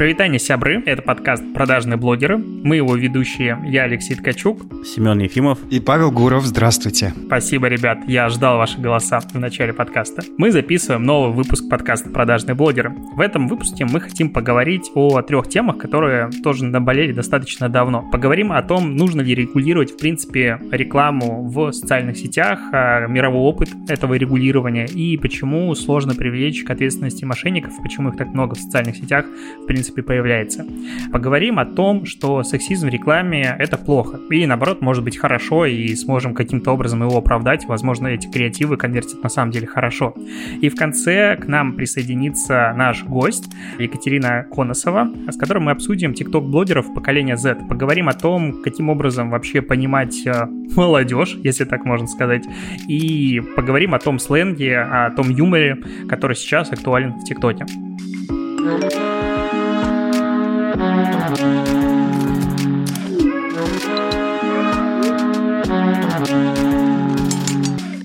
Провитание сябры. Это подкаст «Продажные блогеры». Мы его ведущие. Я Алексей Ткачук. Семен Ефимов. И Павел Гуров. Здравствуйте. Спасибо, ребят. Я ждал ваши голоса в начале подкаста. Мы записываем новый выпуск подкаста «Продажные блогеры». В этом выпуске мы хотим поговорить о трех темах, которые тоже наболели достаточно давно. Поговорим о том, нужно ли регулировать, в принципе, рекламу в социальных сетях, мировой опыт этого регулирования и почему сложно привлечь к ответственности мошенников, почему их так много в социальных сетях, в принципе, принципе, появляется. Поговорим о том, что сексизм в рекламе — это плохо. Или, наоборот, может быть хорошо, и сможем каким-то образом его оправдать. Возможно, эти креативы конвертят на самом деле хорошо. И в конце к нам присоединится наш гость Екатерина Коносова, с которой мы обсудим тикток-блогеров поколения Z. Поговорим о том, каким образом вообще понимать э, молодежь, если так можно сказать, и поговорим о том сленге, о том юморе, который сейчас актуален в ТикТоке.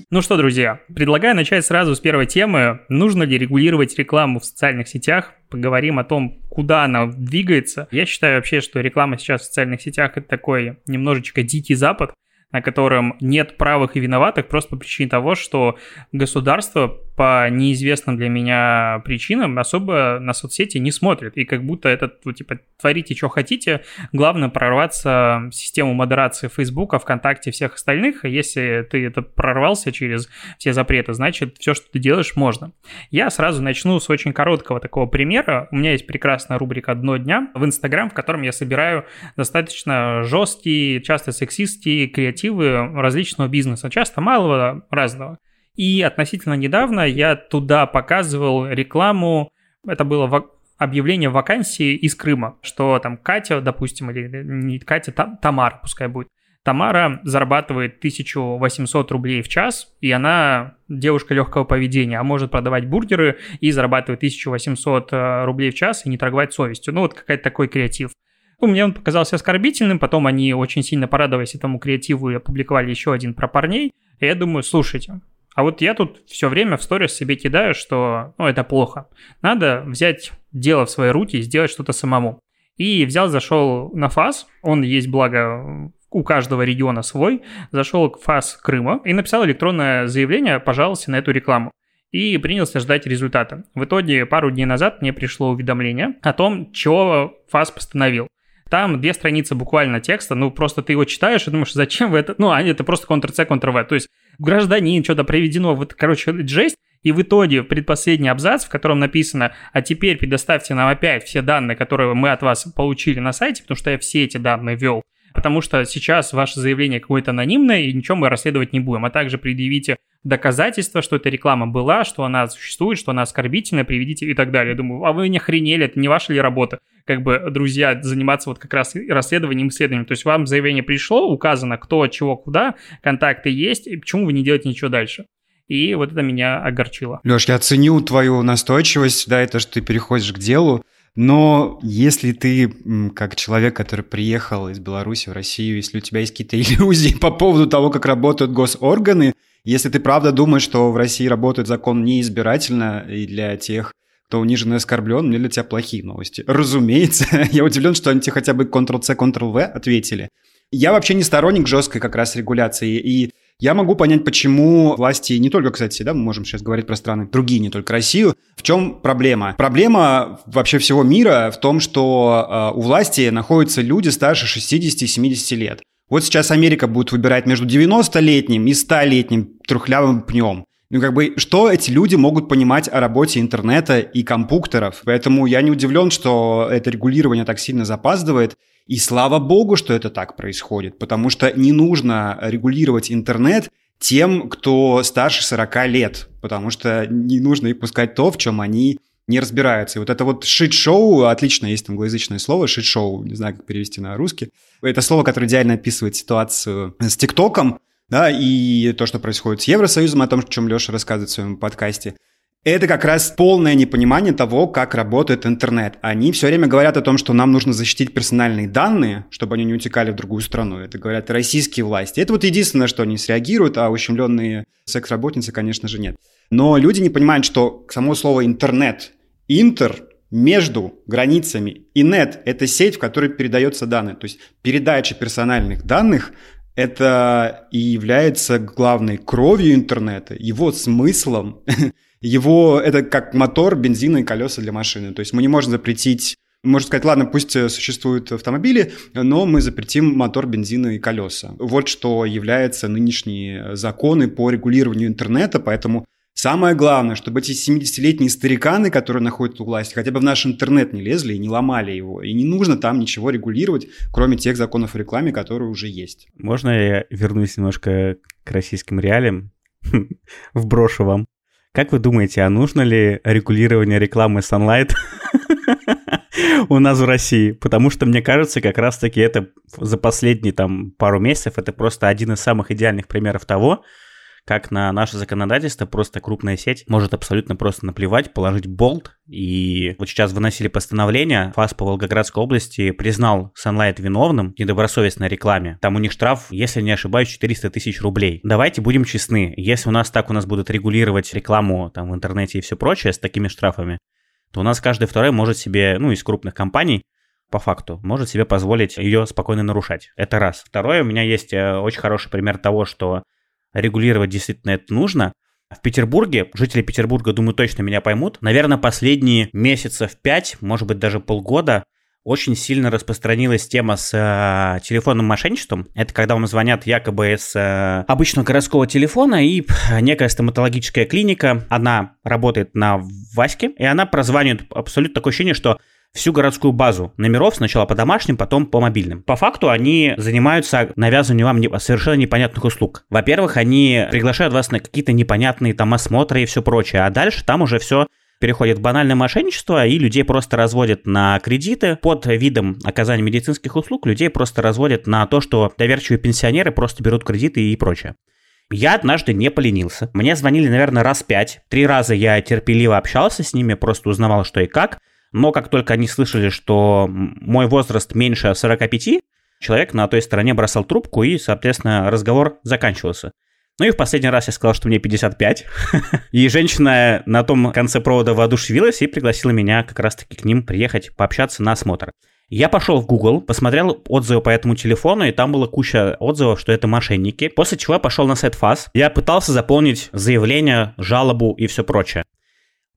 Ну что, друзья, предлагаю начать сразу с первой темы. Нужно ли регулировать рекламу в социальных сетях? Поговорим о том, куда она двигается. Я считаю вообще, что реклама сейчас в социальных сетях это такой немножечко дикий запад на котором нет правых и виноватых просто по причине того, что государство по неизвестным для меня причинам особо на соцсети не смотрит. И как будто это, ну, типа, творите, что хотите, главное прорваться в систему модерации Фейсбука, ВКонтакте, всех остальных. И если ты это прорвался через все запреты, значит, все, что ты делаешь, можно. Я сразу начну с очень короткого такого примера. У меня есть прекрасная рубрика «Дно дня» в Инстаграм, в котором я собираю достаточно жесткие, часто сексистские, креативы различного бизнеса, часто малого, разного. И относительно недавно я туда показывал рекламу, это было объявление вакансии из Крыма, что там Катя, допустим, или не Катя, там, Тамара, пускай будет. Тамара зарабатывает 1800 рублей в час, и она девушка легкого поведения, а может продавать бургеры и зарабатывает 1800 э, рублей в час и не торговать совестью. Ну, вот какой-то такой креатив. Ну, мне он показался оскорбительным, потом они очень сильно порадовались этому креативу и опубликовали еще один про парней. И я думаю, слушайте, а вот я тут все время в сторис себе кидаю, что ну, это плохо. Надо взять дело в свои руки и сделать что-то самому. И взял, зашел на ФАС, он есть, благо, у каждого региона свой, зашел к ФАС Крыма и написал электронное заявление, пожалуйста, на эту рекламу и принялся ждать результата. В итоге пару дней назад мне пришло уведомление о том, чего ФАС постановил. Там две страницы буквально текста, ну просто ты его читаешь и думаешь, зачем вы это... Ну, а это просто Ctrl-C, Ctrl-V. То есть гражданин, что-то приведено, вот, короче, жесть. И в итоге предпоследний абзац, в котором написано, а теперь предоставьте нам опять все данные, которые мы от вас получили на сайте, потому что я все эти данные ввел потому что сейчас ваше заявление какое-то анонимное, и ничего мы расследовать не будем. А также предъявите доказательства, что эта реклама была, что она существует, что она оскорбительная, приведите и так далее. Я думаю, а вы не охренели, это не ваша ли работа? Как бы, друзья, заниматься вот как раз расследованием, исследованием. То есть вам заявление пришло, указано кто, чего, куда, контакты есть, и почему вы не делаете ничего дальше? И вот это меня огорчило. Леш, я ценю твою настойчивость, да, это что ты переходишь к делу. Но если ты, как человек, который приехал из Беларуси в Россию, если у тебя есть какие-то иллюзии по поводу того, как работают госорганы, если ты правда думаешь, что в России работает закон неизбирательно и для тех, кто унижен и оскорблен, мне для тебя плохие новости. Разумеется, я удивлен, что они тебе хотя бы Ctrl-C, Ctrl-V ответили. Я вообще не сторонник жесткой как раз регуляции, и я могу понять, почему власти, не только, кстати, да, мы можем сейчас говорить про страны другие, не только Россию. В чем проблема? Проблема вообще всего мира в том, что э, у власти находятся люди старше 60-70 лет. Вот сейчас Америка будет выбирать между 90-летним и 100-летним трухлявым пнем. Ну, как бы, что эти люди могут понимать о работе интернета и компьютеров? Поэтому я не удивлен, что это регулирование так сильно запаздывает. И слава богу, что это так происходит, потому что не нужно регулировать интернет тем, кто старше 40 лет, потому что не нужно их пускать то, в чем они не разбираются. И вот это вот шит-шоу, отлично, есть англоязычное слово, шит-шоу, не знаю, как перевести на русский. Это слово, которое идеально описывает ситуацию с ТикТоком, да, и то, что происходит с Евросоюзом, о том, о чем Леша рассказывает в своем подкасте. Это как раз полное непонимание того, как работает интернет. Они все время говорят о том, что нам нужно защитить персональные данные, чтобы они не утекали в другую страну. Это говорят российские власти. Это вот единственное, что они среагируют, а ущемленные секс-работницы, конечно же, нет. Но люди не понимают, что само слово «интернет», «интер» между границами. И нет – это сеть, в которой передается данные. То есть передача персональных данных – это и является главной кровью интернета, его смыслом, его это как мотор, бензина и колеса для машины. То есть мы не можем запретить можно сказать, ладно, пусть существуют автомобили, но мы запретим мотор, бензина и колеса. Вот что является нынешние законы по регулированию интернета, поэтому Самое главное, чтобы эти 70-летние стариканы, которые находятся у власти, хотя бы в наш интернет не лезли и не ломали его. И не нужно там ничего регулировать, кроме тех законов о рекламе, которые уже есть. Можно я вернусь немножко к российским реалиям? Вброшу вам. Как вы думаете, а нужно ли регулирование рекламы Sunlight у нас в России? Потому что мне кажется, как раз-таки это за последние там пару месяцев это просто один из самых идеальных примеров того, как на наше законодательство просто крупная сеть может абсолютно просто наплевать, положить болт. И вот сейчас выносили постановление, ФАС по Волгоградской области признал Sunlight виновным в недобросовестной рекламе. Там у них штраф, если не ошибаюсь, 400 тысяч рублей. Давайте будем честны, если у нас так у нас будут регулировать рекламу там в интернете и все прочее с такими штрафами, то у нас каждый второй может себе, ну, из крупных компаний, по факту, может себе позволить ее спокойно нарушать. Это раз. Второе, у меня есть э, очень хороший пример того, что регулировать действительно это нужно. В Петербурге, жители Петербурга, думаю, точно меня поймут, наверное, последние месяцев пять, может быть, даже полгода, очень сильно распространилась тема с э, телефонным мошенничеством. Это когда вам звонят якобы с э, обычного городского телефона, и некая стоматологическая клиника, она работает на Ваське, и она прозванивает абсолютно такое ощущение, что всю городскую базу номеров, сначала по домашним, потом по мобильным. По факту они занимаются навязыванием вам совершенно непонятных услуг. Во-первых, они приглашают вас на какие-то непонятные там осмотры и все прочее, а дальше там уже все переходит в банальное мошенничество, и людей просто разводят на кредиты. Под видом оказания медицинских услуг людей просто разводят на то, что доверчивые пенсионеры просто берут кредиты и прочее. Я однажды не поленился. Мне звонили, наверное, раз пять. Три раза я терпеливо общался с ними, просто узнавал, что и как. Но как только они слышали, что мой возраст меньше 45, человек на той стороне бросал трубку, и, соответственно, разговор заканчивался. Ну и в последний раз я сказал, что мне 55. и женщина на том конце провода воодушевилась и пригласила меня как раз-таки к ним приехать пообщаться на осмотр. Я пошел в Google, посмотрел отзывы по этому телефону, и там была куча отзывов, что это мошенники. После чего я пошел на сайт ФАС. Я пытался заполнить заявление, жалобу и все прочее.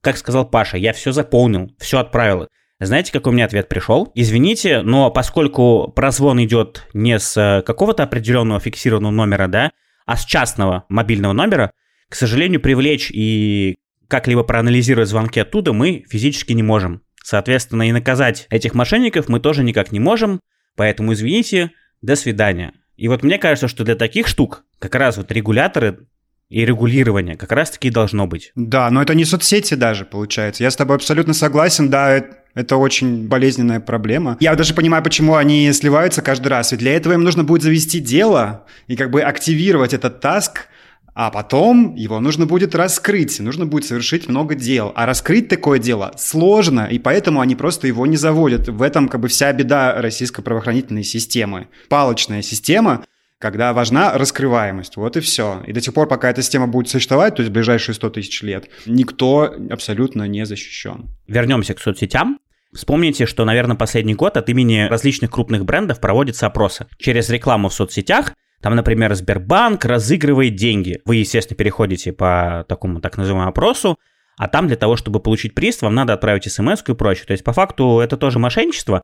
Как сказал Паша, я все заполнил, все отправил. Знаете, какой мне ответ пришел? Извините, но поскольку прозвон идет не с э, какого-то определенного фиксированного номера, да, а с частного мобильного номера, к сожалению, привлечь и как-либо проанализировать звонки оттуда мы физически не можем. Соответственно, и наказать этих мошенников мы тоже никак не можем, поэтому извините, до свидания. И вот мне кажется, что для таких штук как раз вот регуляторы и регулирование как раз-таки должно быть. Да, но это не соцсети даже, получается. Я с тобой абсолютно согласен, да, это очень болезненная проблема. Я даже понимаю, почему они сливаются каждый раз. Ведь для этого им нужно будет завести дело и как бы активировать этот таск, а потом его нужно будет раскрыть, нужно будет совершить много дел. А раскрыть такое дело сложно, и поэтому они просто его не заводят. В этом как бы вся беда российской правоохранительной системы. Палочная система – когда важна раскрываемость. Вот и все. И до тех пор, пока эта система будет существовать, то есть ближайшие 100 тысяч лет, никто абсолютно не защищен. Вернемся к соцсетям. Вспомните, что, наверное, последний год от имени различных крупных брендов проводятся опросы. Через рекламу в соцсетях там, например, Сбербанк разыгрывает деньги. Вы, естественно, переходите по такому так называемому опросу, а там для того, чтобы получить приз, вам надо отправить смс и прочее. То есть, по факту, это тоже мошенничество,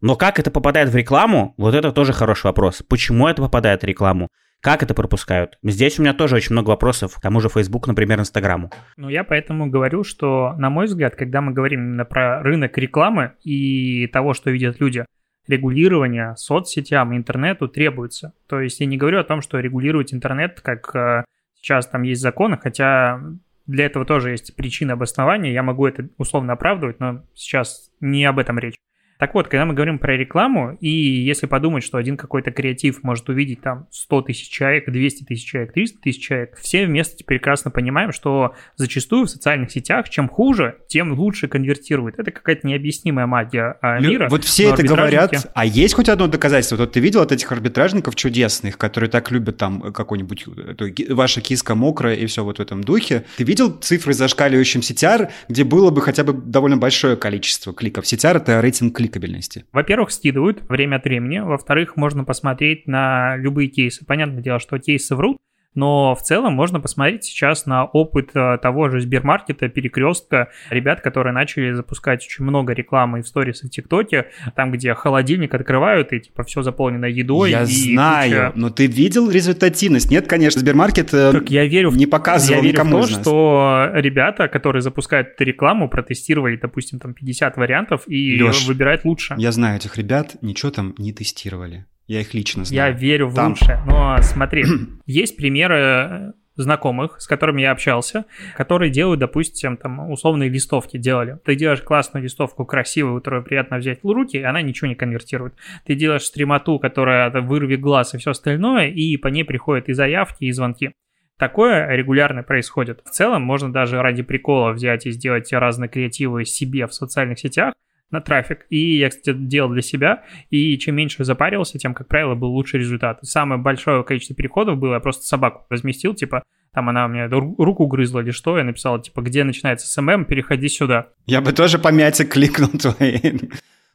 но как это попадает в рекламу, вот это тоже хороший вопрос. Почему это попадает в рекламу? Как это пропускают? Здесь у меня тоже очень много вопросов к тому же Facebook, например, Инстаграму. Ну, я поэтому говорю, что, на мой взгляд, когда мы говорим именно про рынок рекламы и того, что видят люди, регулирование соцсетям интернету требуется. То есть я не говорю о том, что регулировать интернет, как э, сейчас там есть законы, хотя для этого тоже есть причина обоснования, я могу это условно оправдывать, но сейчас не об этом речь. Так вот, когда мы говорим про рекламу, и если подумать, что один какой-то креатив может увидеть там 100 тысяч человек, 200 тысяч человек, 300 тысяч человек, все вместе прекрасно понимаем, что зачастую в социальных сетях чем хуже, тем лучше конвертирует. Это какая-то необъяснимая магия а, мира. Вот все это говорят, а есть хоть одно доказательство? Вот ты видел от этих арбитражников чудесных, которые так любят там какой-нибудь, ваша киска мокрая и все вот в этом духе. Ты видел цифры зашкаливающим CTR, где было бы хотя бы довольно большое количество кликов? CTR — это рейтинг кликов кликабельности? Во-первых, скидывают время от времени. Во-вторых, можно посмотреть на любые кейсы. Понятное дело, что кейсы врут, но в целом можно посмотреть сейчас на опыт э, того же Сбермаркета, Перекрестка, ребят, которые начали запускать очень много рекламы в сторис и в ТикТоке, там, где холодильник открывают и типа все заполнено едой. Я и знаю, куча... но ты видел результативность? Нет, конечно, Сбермаркет э, так я верю не показывал я никому верю в то, что ребята, которые запускают эту рекламу, протестировали, допустим, там 50 вариантов и Леш, выбирают лучше. Я знаю этих ребят, ничего там не тестировали. Я их лично знаю. Я верю в Там. лучшее. Но смотри, есть примеры э, знакомых, с которыми я общался, которые делают, допустим, там условные листовки делали. Ты делаешь классную листовку, красивую, которую приятно взять в руки, и она ничего не конвертирует. Ты делаешь стремоту, которая вырви глаз и все остальное, и по ней приходят и заявки, и звонки. Такое регулярно происходит. В целом можно даже ради прикола взять и сделать разные креативы себе в социальных сетях, на трафик. И я, кстати, делал для себя. И чем меньше запаривался, тем, как правило, был лучший результат. Самое большое количество переходов было, я просто собаку разместил, типа, там она у меня руку грызла или что, я написал, типа, где начинается SMM, переходи сюда. Я бы тоже по мяте кликнул твои.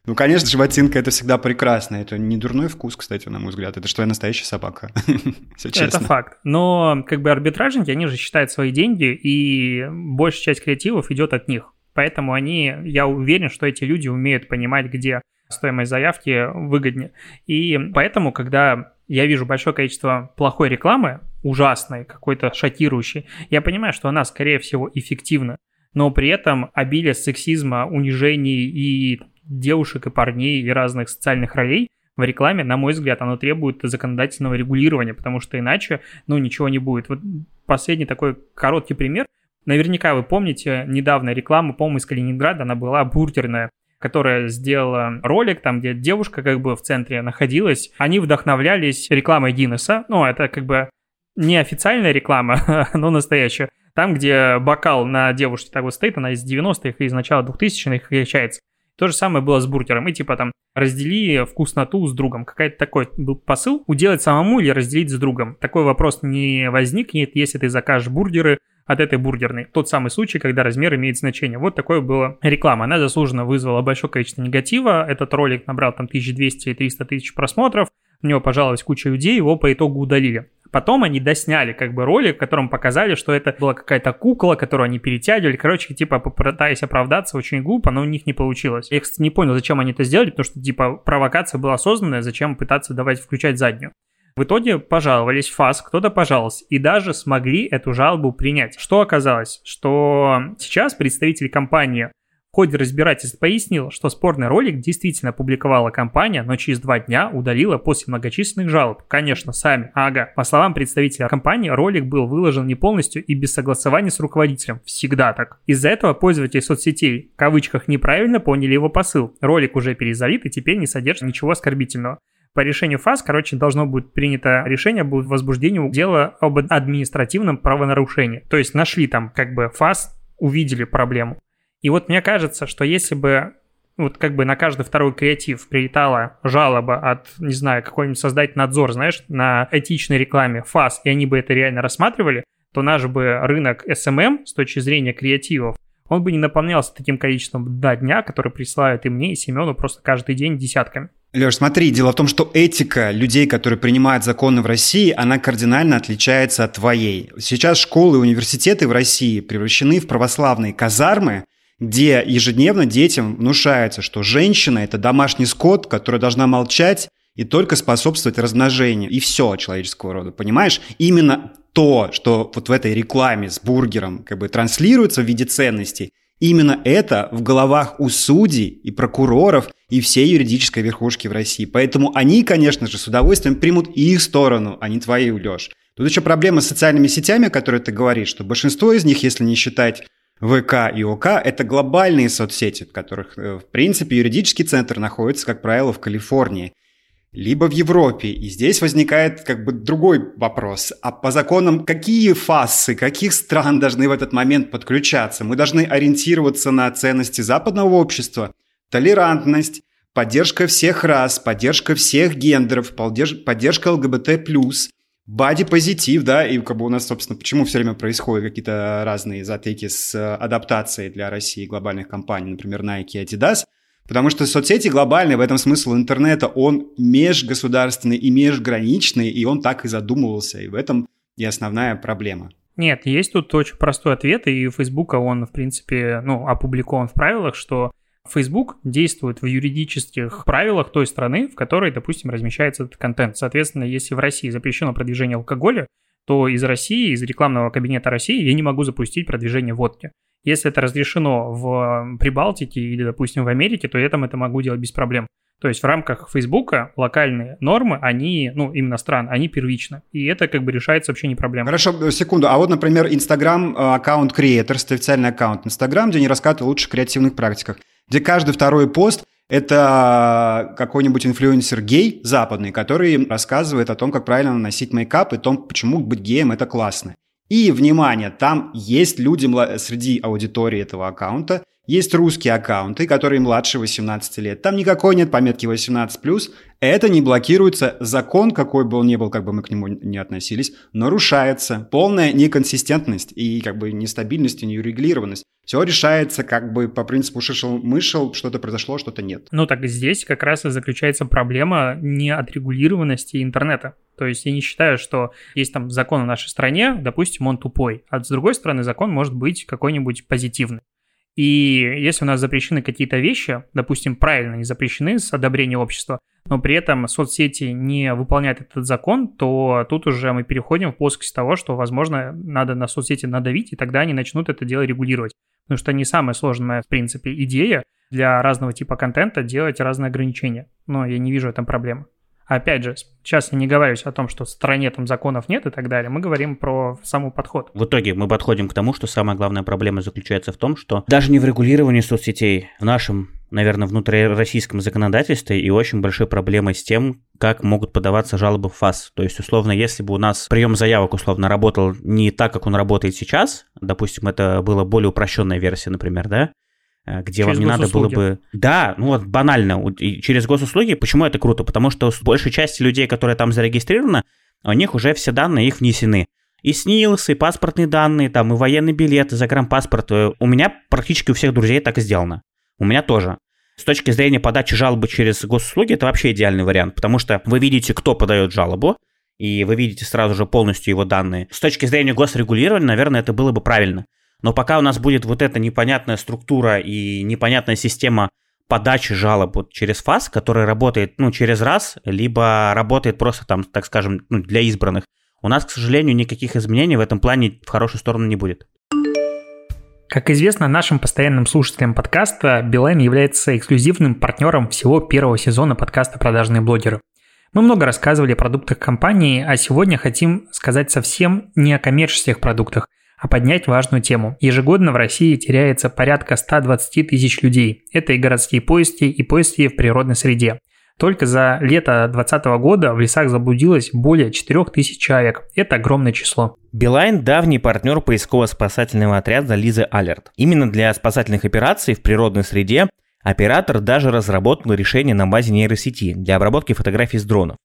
Ну, конечно, животинка это всегда прекрасно. Это не дурной вкус, кстати, на мой взгляд. Это что я настоящая собака. Это факт. Но как бы арбитражники, они же считают свои деньги, и большая часть креативов идет от них. Поэтому они, я уверен, что эти люди умеют понимать, где стоимость заявки выгоднее. И поэтому, когда я вижу большое количество плохой рекламы, ужасной, какой-то шокирующей, я понимаю, что она, скорее всего, эффективна. Но при этом обилие сексизма, унижений и девушек, и парней, и разных социальных ролей в рекламе, на мой взгляд, оно требует законодательного регулирования, потому что иначе, ну, ничего не будет. Вот последний такой короткий пример – Наверняка вы помните недавно рекламу, по-моему, из Калининграда, она была бургерная которая сделала ролик, там, где девушка как бы в центре находилась. Они вдохновлялись рекламой Гиннесса. Ну, это как бы не официальная реклама, но настоящая. Там, где бокал на девушке так вот стоит, она из 90-х и из начала 2000-х отличается. То же самое было с бургером. И типа там раздели вкусноту с другом. Какая-то такой был посыл. Уделать самому или разделить с другом. Такой вопрос не возникнет, если ты закажешь бургеры от этой бургерной. Тот самый случай, когда размер имеет значение. Вот такое было реклама. Она заслуженно вызвала большое количество негатива. Этот ролик набрал там 1200 и 300 тысяч просмотров. В него пожаловалась куча людей, его по итогу удалили. Потом они досняли как бы ролик, в котором показали, что это была какая-то кукла, которую они перетягивали. Короче, типа, попытаясь оправдаться, очень глупо, но у них не получилось. Я, кстати, не понял, зачем они это сделали, потому что, типа, провокация была осознанная, зачем пытаться давать включать заднюю. В итоге пожаловались в ФАС, кто-то пожаловался, и даже смогли эту жалобу принять. Что оказалось? Что сейчас представитель компании в ходе разбирательств пояснил, что спорный ролик действительно опубликовала компания, но через два дня удалила после многочисленных жалоб. Конечно, сами. Ага. По словам представителя компании, ролик был выложен не полностью и без согласования с руководителем. Всегда так. Из-за этого пользователи соцсетей в кавычках неправильно поняли его посыл. Ролик уже перезалит и теперь не содержит ничего оскорбительного. По решению ФАС, короче, должно быть принято решение будет возбуждению дела об административном правонарушении. То есть нашли там как бы ФАС, увидели проблему. И вот мне кажется, что если бы вот как бы на каждый второй креатив прилетала жалоба от, не знаю, какой-нибудь создать надзор, знаешь, на этичной рекламе ФАС, и они бы это реально рассматривали, то наш бы рынок SMM с точки зрения креативов, он бы не наполнялся таким количеством до дня, который присылают и мне, и Семену просто каждый день десятками. Леш, смотри, дело в том, что этика людей, которые принимают законы в России, она кардинально отличается от твоей. Сейчас школы и университеты в России превращены в православные казармы, где ежедневно детям внушается, что женщина – это домашний скот, который должна молчать и только способствовать размножению. И все человеческого рода, понимаешь? Именно то, что вот в этой рекламе с бургером как бы транслируется в виде ценностей, Именно это в головах у судей и прокуроров и всей юридической верхушки в России. Поэтому они, конечно же, с удовольствием примут их сторону, а не твою, Леш. Тут еще проблема с социальными сетями, о которой ты говоришь, что большинство из них, если не считать ВК и ОК – это глобальные соцсети, в которых, э, в принципе, юридический центр находится, как правило, в Калифорнии либо в Европе. И здесь возникает как бы другой вопрос. А по законам какие фасы, каких стран должны в этот момент подключаться? Мы должны ориентироваться на ценности западного общества, толерантность, поддержка всех рас, поддержка всех гендеров, поддержка ЛГБТ+, Бади-позитив, да, и как бы у нас, собственно, почему все время происходят какие-то разные затыки с э, адаптацией для России глобальных компаний, например, Nike и Adidas, потому что соцсети глобальные, в этом смысл интернета, он межгосударственный и межграничный, и он так и задумывался, и в этом и основная проблема. Нет, есть тут очень простой ответ, и у Фейсбука он, в принципе, ну, опубликован в правилах, что Facebook действует в юридических правилах той страны, в которой, допустим, размещается этот контент. Соответственно, если в России запрещено продвижение алкоголя, то из России, из рекламного кабинета России я не могу запустить продвижение водки. Если это разрешено в Прибалтике или, допустим, в Америке, то я там это могу делать без проблем. То есть в рамках Фейсбука локальные нормы, они, ну, именно стран, они первичны. И это как бы решается вообще не проблема. Хорошо, секунду. А вот, например, Instagram э, аккаунт Creators, официальный аккаунт Instagram, где они рассказывают о лучших креативных практиках где каждый второй пост – это какой-нибудь инфлюенсер гей западный, который рассказывает о том, как правильно наносить мейкап и о том, почему быть геем – это классно. И, внимание, там есть люди среди аудитории этого аккаунта, есть русские аккаунты, которые младше 18 лет. Там никакой нет пометки 18+. Это не блокируется. Закон, какой бы он ни был, как бы мы к нему не относились, нарушается. Полная неконсистентность и как бы нестабильность и нерегулированность. Все решается как бы по принципу шишел-мышел, что-то произошло, что-то нет. Ну так здесь как раз и заключается проблема неотрегулированности интернета. То есть я не считаю, что есть там закон в нашей стране, допустим, он тупой, а с другой стороны закон может быть какой-нибудь позитивный. И если у нас запрещены какие-то вещи, допустим, правильно не запрещены с одобрения общества, но при этом соцсети не выполняют этот закон, то тут уже мы переходим в плоскость того, что, возможно, надо на соцсети надавить, и тогда они начнут это дело регулировать. Потому что не самая сложная, в принципе, идея для разного типа контента делать разные ограничения. Но я не вижу в этом проблемы. Опять же, сейчас я не говорю о том, что в стране там законов нет и так далее. Мы говорим про самый подход. В итоге мы подходим к тому, что самая главная проблема заключается в том, что даже не в регулировании соцсетей, в нашем, наверное, внутрироссийском законодательстве и очень большой проблемой с тем, как могут подаваться жалобы в ФАС. То есть, условно, если бы у нас прием заявок, условно, работал не так, как он работает сейчас, допустим, это была более упрощенная версия, например, да, где через вам не надо было бы... Да, ну вот банально, через госуслуги. Почему это круто? Потому что большей части людей, которые там зарегистрированы, у них уже все данные их внесены. И СНИЛС, и паспортные данные, там, и военный билет, и загранпаспорт. Э, у меня практически у всех друзей так и сделано. У меня тоже. С точки зрения подачи жалобы через госуслуги, это вообще идеальный вариант, потому что вы видите, кто подает жалобу, и вы видите сразу же полностью его данные. С точки зрения госрегулирования, наверное, это было бы правильно. Но пока у нас будет вот эта непонятная структура и непонятная система подачи жалоб вот через ФАС, которая работает, ну, через раз, либо работает просто там, так скажем, ну, для избранных, у нас, к сожалению, никаких изменений в этом плане в хорошую сторону не будет. Как известно нашим постоянным слушателям подкаста, Билайн является эксклюзивным партнером всего первого сезона подкаста «Продажные блогеры». Мы много рассказывали о продуктах компании, а сегодня хотим сказать совсем не о коммерческих продуктах – а поднять важную тему. Ежегодно в России теряется порядка 120 тысяч людей. Это и городские поезди, и поезди в природной среде. Только за лето 2020 года в лесах заблудилось более 4 тысяч человек. Это огромное число. Билайн – давний партнер поисково-спасательного отряда Лизы Алерт. Именно для спасательных операций в природной среде оператор даже разработал решение на базе нейросети для обработки фотографий с дронов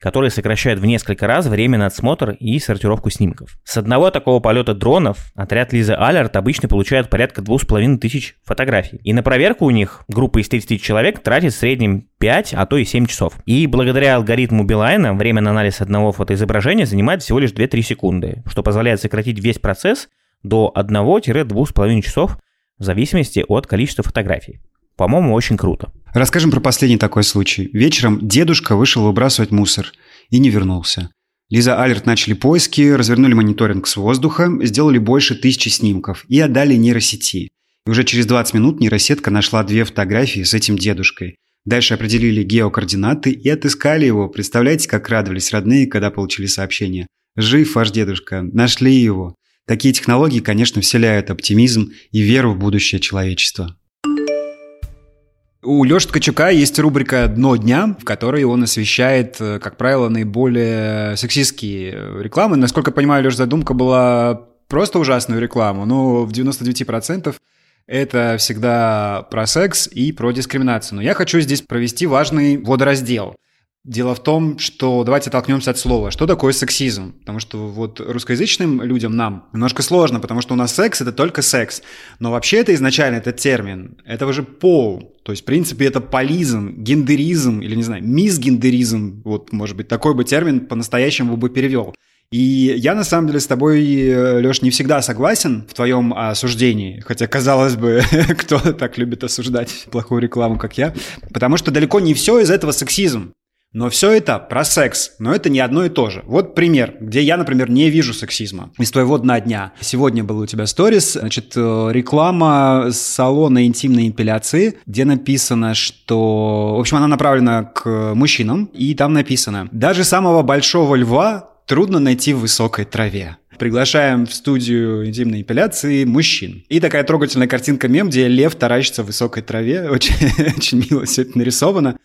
которые сокращают в несколько раз время на отсмотр и сортировку снимков. С одного такого полета дронов отряд Лиза Алерт обычно получает порядка 2500 фотографий. И на проверку у них группа из 30 человек тратит в среднем 5, а то и 7 часов. И благодаря алгоритму Билайна время на анализ одного фотоизображения занимает всего лишь 2-3 секунды, что позволяет сократить весь процесс до 1-2,5 часов в зависимости от количества фотографий. По-моему, очень круто. Расскажем про последний такой случай. Вечером дедушка вышел выбрасывать мусор и не вернулся. Лиза Алерт начали поиски, развернули мониторинг с воздуха, сделали больше тысячи снимков и отдали нейросети. И уже через 20 минут нейросетка нашла две фотографии с этим дедушкой. Дальше определили геокоординаты и отыскали его. Представляете, как радовались родные, когда получили сообщение. «Жив ваш дедушка, нашли его». Такие технологии, конечно, вселяют оптимизм и веру в будущее человечества. У Лёши Ткачука есть рубрика «Дно дня», в которой он освещает, э, как правило, наиболее сексистские рекламы. Насколько я понимаю, Лёш, задумка была просто ужасную рекламу, но в 99% это всегда про секс и про дискриминацию. Но я хочу здесь провести важный водораздел – Дело в том, что давайте толкнемся от слова. Что такое сексизм? Потому что вот русскоязычным людям нам немножко сложно, потому что у нас секс — это только секс. Но вообще это изначально этот термин. Это уже пол. То есть, в принципе, это полизм, гендеризм или, не знаю, мисгендеризм. Вот, может быть, такой бы термин по-настоящему бы перевел. И я, на самом деле, с тобой, Леш, не всегда согласен в твоем осуждении. Хотя, казалось бы, кто так любит осуждать плохую рекламу, как я. Потому что далеко не все из этого сексизм. Но все это про секс, но это не одно и то же. Вот пример, где я, например, не вижу сексизма из твоего дна дня. Сегодня был у тебя сторис, значит, э, реклама салона интимной эпиляции, где написано, что... В общем, она направлена к мужчинам, и там написано, даже самого большого льва трудно найти в высокой траве приглашаем в студию интимной эпиляции мужчин. И такая трогательная картинка мем, где лев таращится в высокой траве. Очень, очень мило все это нарисовано.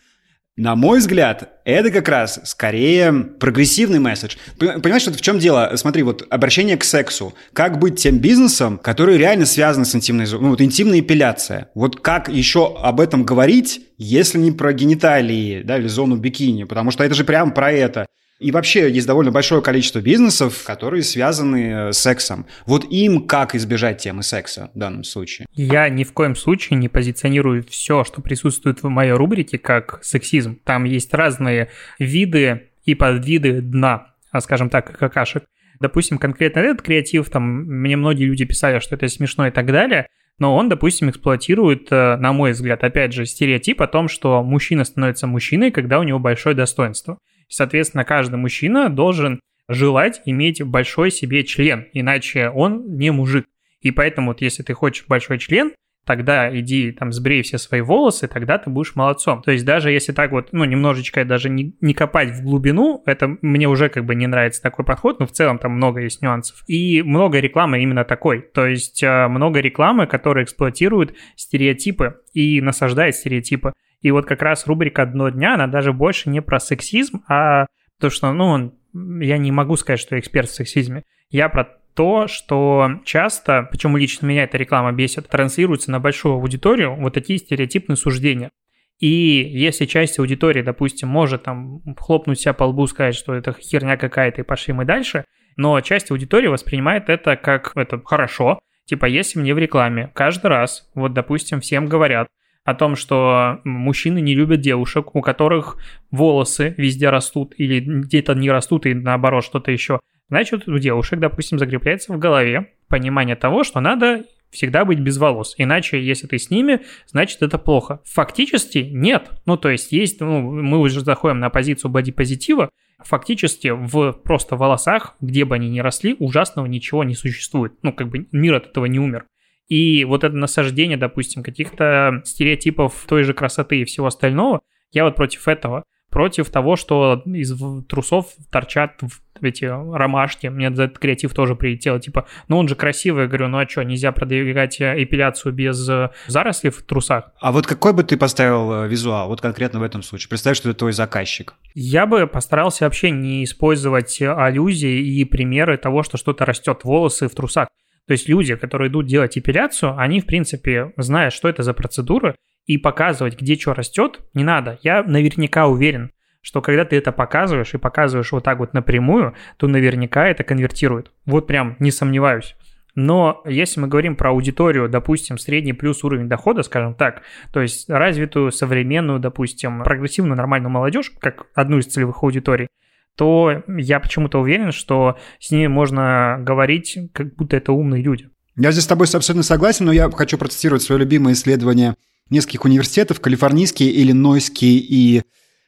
На мой взгляд, это как раз скорее прогрессивный месседж. Понимаешь, что в чем дело? Смотри, вот обращение к сексу. Как быть тем бизнесом, который реально связан с интимной ну, вот интимная эпиляция. Вот как еще об этом говорить, если не про гениталии, да, или зону бикини? Потому что это же прямо про это. И вообще есть довольно большое количество бизнесов, которые связаны э, с сексом. Вот им как избежать темы секса в данном случае? Я ни в коем случае не позиционирую все, что присутствует в моей рубрике, как сексизм. Там есть разные виды и подвиды дна, а скажем так, какашек. Допустим, конкретно этот креатив, там мне многие люди писали, что это смешно и так далее, но он, допустим, эксплуатирует, э, на мой взгляд, опять же, стереотип о том, что мужчина становится мужчиной, когда у него большое достоинство. Соответственно, каждый мужчина должен желать иметь большой себе член, иначе он не мужик. И поэтому вот если ты хочешь большой член, тогда иди там сбрей все свои волосы, тогда ты будешь молодцом. То есть даже если так вот, ну, немножечко даже не, не копать в глубину, это мне уже как бы не нравится такой подход, но в целом там много есть нюансов. И много рекламы именно такой. То есть э, много рекламы, которая эксплуатирует стереотипы и насаждает стереотипы. И вот как раз рубрика «Дно дня», она даже больше не про сексизм, а то, что, ну, я не могу сказать, что я эксперт в сексизме. Я про то, что часто, почему лично меня эта реклама бесит, транслируется на большую аудиторию вот такие стереотипные суждения. И если часть аудитории, допустим, может там хлопнуть себя по лбу, сказать, что это херня какая-то, и пошли мы дальше, но часть аудитории воспринимает это как это хорошо. Типа, если мне в рекламе каждый раз, вот, допустим, всем говорят, о том, что мужчины не любят девушек, у которых волосы везде растут или где-то не растут и наоборот что-то еще. Значит, у девушек, допустим, закрепляется в голове понимание того, что надо всегда быть без волос. Иначе, если ты с ними, значит, это плохо. Фактически нет. Ну, то есть есть, ну, мы уже заходим на позицию бодипозитива, фактически в просто волосах, где бы они ни росли, ужасного ничего не существует. Ну, как бы мир от этого не умер. И вот это насаждение, допустим, каких-то стереотипов той же красоты и всего остального, я вот против этого. Против того, что из трусов торчат эти ромашки. Мне за этот креатив тоже прилетело. Типа, ну он же красивый. Я говорю, ну а что, нельзя продвигать эпиляцию без э, зарослей в трусах? А вот какой бы ты поставил э, визуал, вот конкретно в этом случае? Представь, что это твой заказчик. Я бы постарался вообще не использовать аллюзии и примеры того, что что-то растет волосы в трусах. То есть люди, которые идут делать эпиляцию, они, в принципе, знают, что это за процедура, и показывать, где что растет, не надо. Я наверняка уверен, что когда ты это показываешь и показываешь вот так вот напрямую, то наверняка это конвертирует. Вот прям не сомневаюсь. Но если мы говорим про аудиторию, допустим, средний плюс уровень дохода, скажем так, то есть развитую, современную, допустим, прогрессивную, нормальную молодежь, как одну из целевых аудиторий, то я почему-то уверен, что с ними можно говорить, как будто это умные люди. Я здесь с тобой абсолютно согласен, но я хочу процитировать свое любимое исследование нескольких университетов, калифорнийские, иллинойские и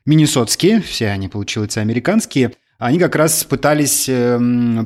миннесотские, все они, получилось, американские – они как раз пытались э,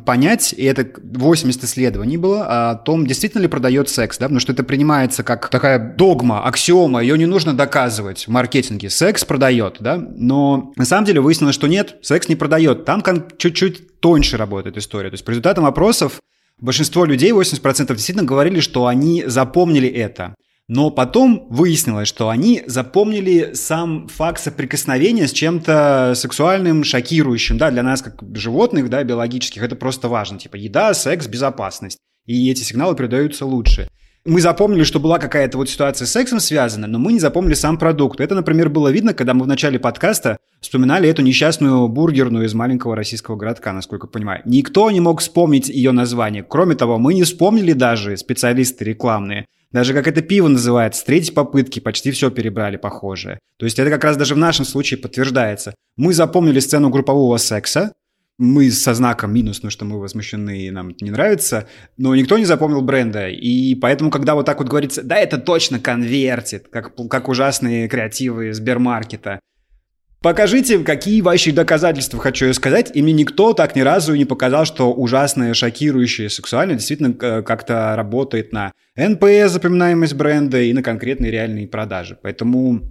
понять, и это 80 исследований было, о том, действительно ли продает секс, да, потому что это принимается как такая догма, аксиома, ее не нужно доказывать в маркетинге. Секс продает, да, но на самом деле выяснилось, что нет, секс не продает. Там чуть-чуть тоньше работает история. То есть по результатам опросов большинство людей, 80% действительно говорили, что они запомнили это. Но потом выяснилось, что они запомнили сам факт соприкосновения с чем-то сексуальным, шокирующим. Да, для нас, как животных, да, биологических, это просто важно. Типа еда, секс, безопасность. И эти сигналы передаются лучше. Мы запомнили, что была какая-то вот ситуация с сексом связана, но мы не запомнили сам продукт. Это, например, было видно, когда мы в начале подкаста вспоминали эту несчастную бургерную из маленького российского городка, насколько понимаю. Никто не мог вспомнить ее название. Кроме того, мы не вспомнили даже, специалисты рекламные, даже как это пиво называется, с третьей попытки почти все перебрали похожее. То есть это как раз даже в нашем случае подтверждается. Мы запомнили сцену группового секса, мы со знаком минус, потому что мы возмущены и нам это не нравится, но никто не запомнил бренда. И поэтому, когда вот так вот говорится, да, это точно конвертит, как, как ужасные креативы Сбермаркета, Покажите, какие ваши доказательства, хочу я сказать. И мне никто так ни разу не показал, что ужасное, шокирующее сексуальное действительно э, как-то работает на NPS, запоминаемость бренда и на конкретные реальные продажи. Поэтому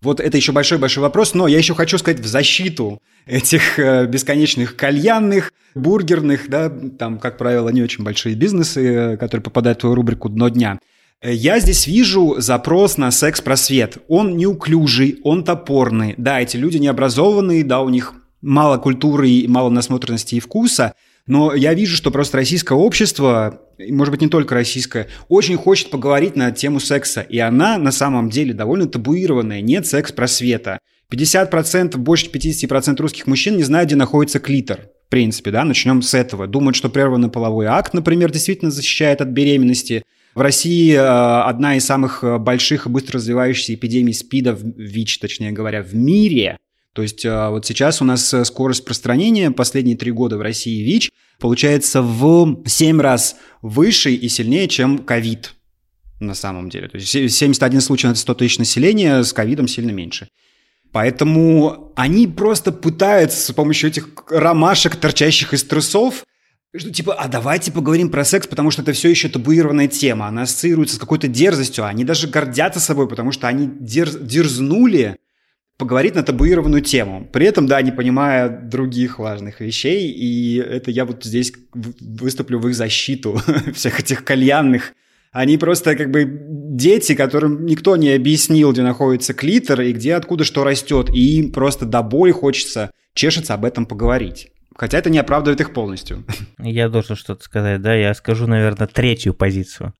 вот это еще большой-большой вопрос, но я еще хочу сказать в защиту этих э, бесконечных кальянных, бургерных, да, там, как правило, не очень большие бизнесы, э, которые попадают в твою рубрику «Дно дня». Э, я здесь вижу запрос на секс-просвет. Он неуклюжий, он топорный. Да, эти люди необразованные, да, у них мало культуры, и мало насмотренности и вкуса, но я вижу, что просто российское общество, может быть, не только российское, очень хочет поговорить на тему секса. И она на самом деле довольно табуированная. Нет секс-просвета. 50%, больше 50% русских мужчин не знают, где находится клитор. В принципе, да, начнем с этого. Думают, что прерванный половой акт, например, действительно защищает от беременности – в России э, одна из самых э, больших и быстро развивающихся эпидемий СПИДа, ВИЧ, точнее говоря, в мире. То есть э, вот сейчас у нас скорость распространения последние три года в России ВИЧ получается в 7 раз выше и сильнее, чем ковид на самом деле. То есть 71 случай на 100 тысяч населения, с ковидом сильно меньше. Поэтому они просто пытаются с помощью этих ромашек, торчащих из трусов, что типа, а давайте поговорим про секс, потому что это все еще табуированная тема. Она ассоциируется с какой-то дерзостью. Они даже гордятся собой, потому что они дерз, дерзнули поговорить на табуированную тему. При этом, да, не понимая других важных вещей. И это я вот здесь выступлю в их защиту всех этих кальянных. Они просто как бы дети, которым никто не объяснил, где находится клитор и где откуда что растет. И им просто до боли хочется чешется об этом поговорить. Хотя это не оправдывает их полностью. Я должен что-то сказать, да, я скажу, наверное, третью позицию.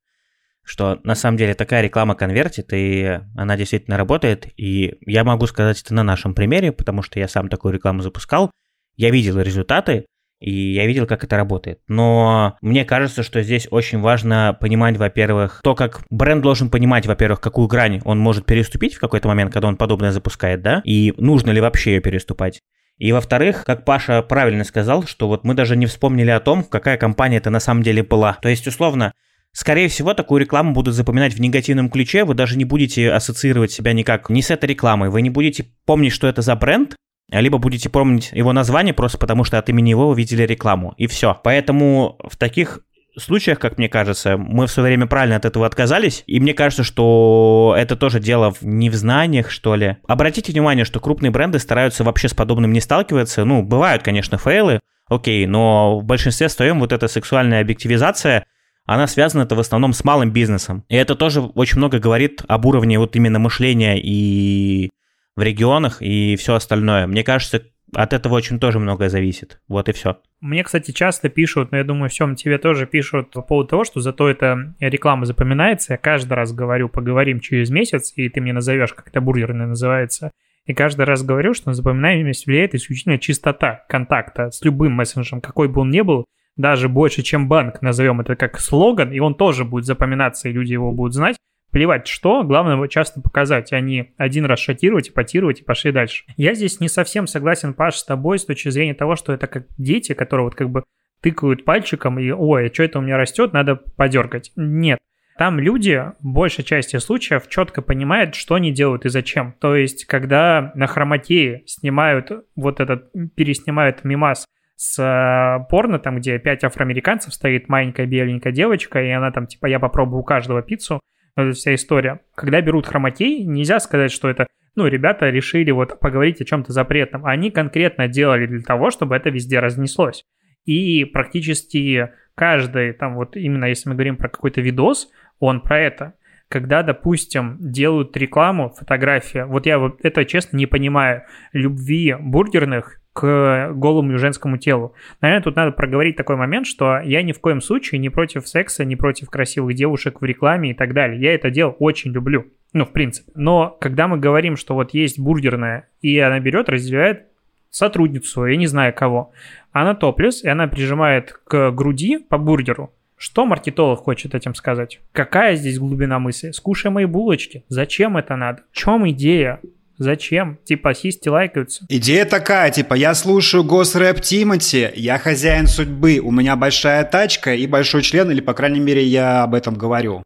Что на самом деле такая реклама конвертит, и она действительно работает. И я могу сказать это на нашем примере, потому что я сам такую рекламу запускал. Я видел результаты, и я видел, как это работает. Но мне кажется, что здесь очень важно понимать, во-первых, то, как бренд должен понимать, во-первых, какую грань он может переступить в какой-то момент, когда он подобное запускает, да, и нужно ли вообще ее переступать. И во-вторых, как Паша правильно сказал, что вот мы даже не вспомнили о том, какая компания это на самом деле была. То есть, условно, Скорее всего, такую рекламу будут запоминать в негативном ключе, вы даже не будете ассоциировать себя никак ни с этой рекламой, вы не будете помнить, что это за бренд, либо будете помнить его название просто потому, что от имени его увидели рекламу, и все. Поэтому в таких случаях, как мне кажется, мы в свое время правильно от этого отказались, и мне кажется, что это тоже дело не в знаниях, что ли. Обратите внимание, что крупные бренды стараются вообще с подобным не сталкиваться. Ну, бывают, конечно, фейлы, окей, но в большинстве своем вот эта сексуальная объективизация, она связана это в основном с малым бизнесом. И это тоже очень много говорит об уровне вот именно мышления и в регионах и все остальное. Мне кажется, от этого очень тоже многое зависит. Вот и все. Мне, кстати, часто пишут, но я думаю, всем тебе тоже пишут по поводу того, что зато эта реклама запоминается. Я каждый раз говорю, поговорим через месяц, и ты мне назовешь, как это бургерная называется. И каждый раз говорю, что на запоминаемость влияет исключительно чистота контакта с любым мессенджером, какой бы он ни был, даже больше, чем банк, назовем это как слоган, и он тоже будет запоминаться, и люди его будут знать. Плевать что, главное его часто показать, а не один раз шокировать, ипотировать и пошли дальше. Я здесь не совсем согласен, Паш, с тобой с точки зрения того, что это как дети, которые вот как бы тыкают пальчиком и «Ой, а что это у меня растет, надо подергать». Нет. Там люди в большей части случаев четко понимают, что они делают и зачем. То есть, когда на хроматее снимают вот этот, переснимают мимас с э, порно, там, где пять афроамериканцев стоит маленькая беленькая девочка, и она там, типа, я попробую у каждого пиццу, эта вся история. Когда берут хромакей, нельзя сказать, что это, ну, ребята решили вот поговорить о чем-то запретном. Они конкретно делали для того, чтобы это везде разнеслось. И практически каждый, там вот именно если мы говорим про какой-то видос, он про это. Когда, допустим, делают рекламу, фотография, вот я вот это честно не понимаю, любви бургерных к голому женскому телу. Наверное, тут надо проговорить такой момент, что я ни в коем случае не против секса, не против красивых девушек в рекламе и так далее. Я это дело очень люблю. Ну, в принципе. Но когда мы говорим, что вот есть бургерная, и она берет, разделяет сотрудницу, я не знаю кого, она топлес, и она прижимает к груди по бургеру, что маркетолог хочет этим сказать? Какая здесь глубина мысли? Скушай мои булочки. Зачем это надо? В чем идея? Зачем? Типа систи лайкаются. Идея такая, типа, я слушаю госрэп Тимати, я хозяин судьбы, у меня большая тачка и большой член, или, по крайней мере, я об этом говорю.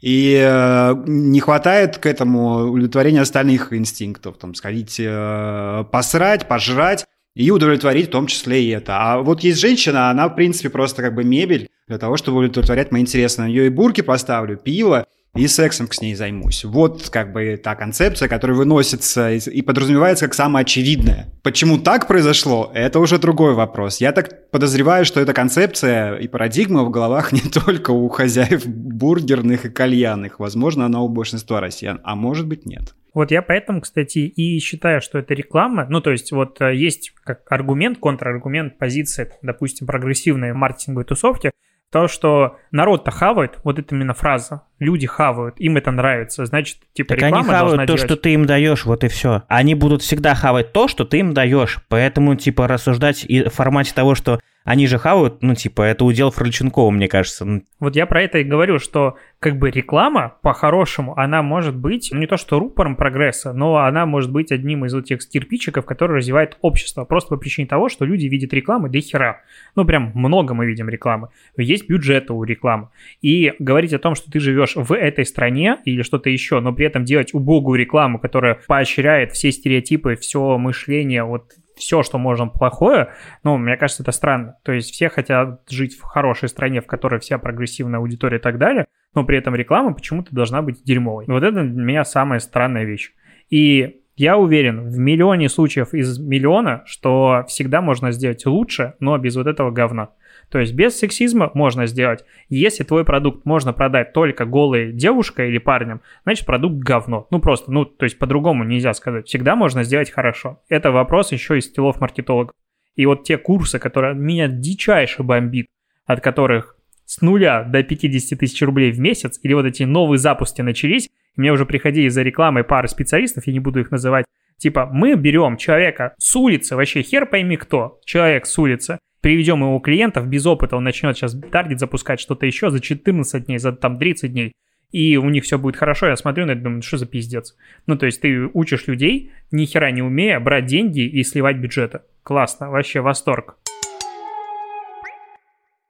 И э, не хватает к этому удовлетворения остальных инстинктов, там, сходить э, посрать, пожрать и удовлетворить в том числе и это. А вот есть женщина, она, в принципе, просто как бы мебель для того, чтобы удовлетворять мои интересы. На нее и бурки поставлю, пиво, и сексом с ней займусь. Вот как бы та концепция, которая выносится и подразумевается как самое очевидное. Почему так произошло, это уже другой вопрос. Я так подозреваю, что эта концепция и парадигма в головах не только у хозяев бургерных и кальянных. Возможно, она у большинства россиян, а может быть нет. Вот я поэтому, кстати, и считаю, что это реклама. Ну, то есть вот э, есть как аргумент, контраргумент, позиция, допустим, прогрессивной маркетинговой тусовки, то, что народ-то хавает, вот это именно фраза, люди хавают, им это нравится, значит, типа так реклама они хавают то, делать... что ты им даешь, вот и все. Они будут всегда хавать то, что ты им даешь. Поэтому, типа, рассуждать и в формате того, что они же хавают, ну, типа, это удел Фрольченкова, мне кажется. Вот я про это и говорю, что как бы реклама, по-хорошему, она может быть, ну, не то что рупором прогресса, но она может быть одним из вот тех кирпичиков, который развивает общество. Просто по причине того, что люди видят рекламы до хера. Ну, прям много мы видим рекламы. Есть бюджеты у рекламы. И говорить о том, что ты живешь в этой стране или что-то еще, но при этом делать убогую рекламу, которая поощряет все стереотипы, все мышление, вот все, что можно плохое, ну, мне кажется, это странно. То есть все хотят жить в хорошей стране, в которой вся прогрессивная аудитория и так далее, но при этом реклама почему-то должна быть дерьмовой. Вот это для меня самая странная вещь. И я уверен в миллионе случаев из миллиона, что всегда можно сделать лучше, но без вот этого говна. То есть без сексизма можно сделать. Если твой продукт можно продать только голой девушкой или парнем, значит продукт говно. Ну просто, ну то есть по-другому нельзя сказать. Всегда можно сделать хорошо. Это вопрос еще из стилов маркетологов. И вот те курсы, которые меня дичайше бомбит, от которых с нуля до 50 тысяч рублей в месяц, или вот эти новые запуски начались, мне уже приходили за рекламой пары специалистов, я не буду их называть, типа мы берем человека с улицы, вообще хер пойми кто, человек с улицы, приведем его клиентов без опыта, он начнет сейчас таргет запускать что-то еще за 14 дней, за там 30 дней, и у них все будет хорошо, я смотрю на это, думаю, что за пиздец. Ну, то есть ты учишь людей, ни хера не умея, брать деньги и сливать бюджеты. Классно, вообще восторг.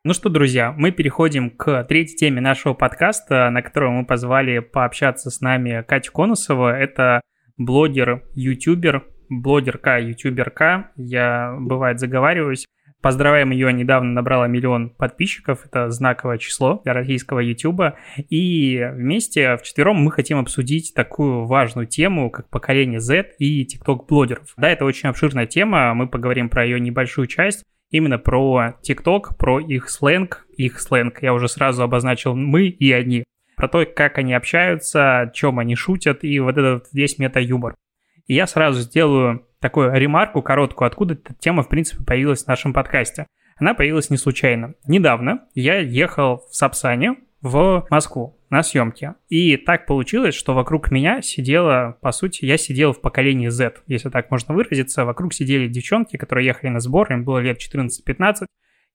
Ну что, друзья, мы переходим к третьей теме нашего подкаста, на которую мы позвали пообщаться с нами Катю Конусова. Это блогер, ютубер, блогерка, ютуберка. Я, бывает, заговариваюсь. Поздравляем ее, недавно набрала миллион подписчиков, это знаковое число для российского YouTube. И вместе вчетвером мы хотим обсудить такую важную тему, как поколение Z и TikTok-блогеров. Да, это очень обширная тема, мы поговорим про ее небольшую часть, именно про TikTok, про их сленг, их сленг, я уже сразу обозначил мы и они, про то, как они общаются, чем они шутят и вот этот весь мета-юмор. И я сразу сделаю такую ремарку короткую, откуда эта тема, в принципе, появилась в нашем подкасте. Она появилась не случайно. Недавно я ехал в Сапсане в Москву на съемки. И так получилось, что вокруг меня сидела, по сути, я сидел в поколении Z, если так можно выразиться. Вокруг сидели девчонки, которые ехали на сбор, им было лет 14-15.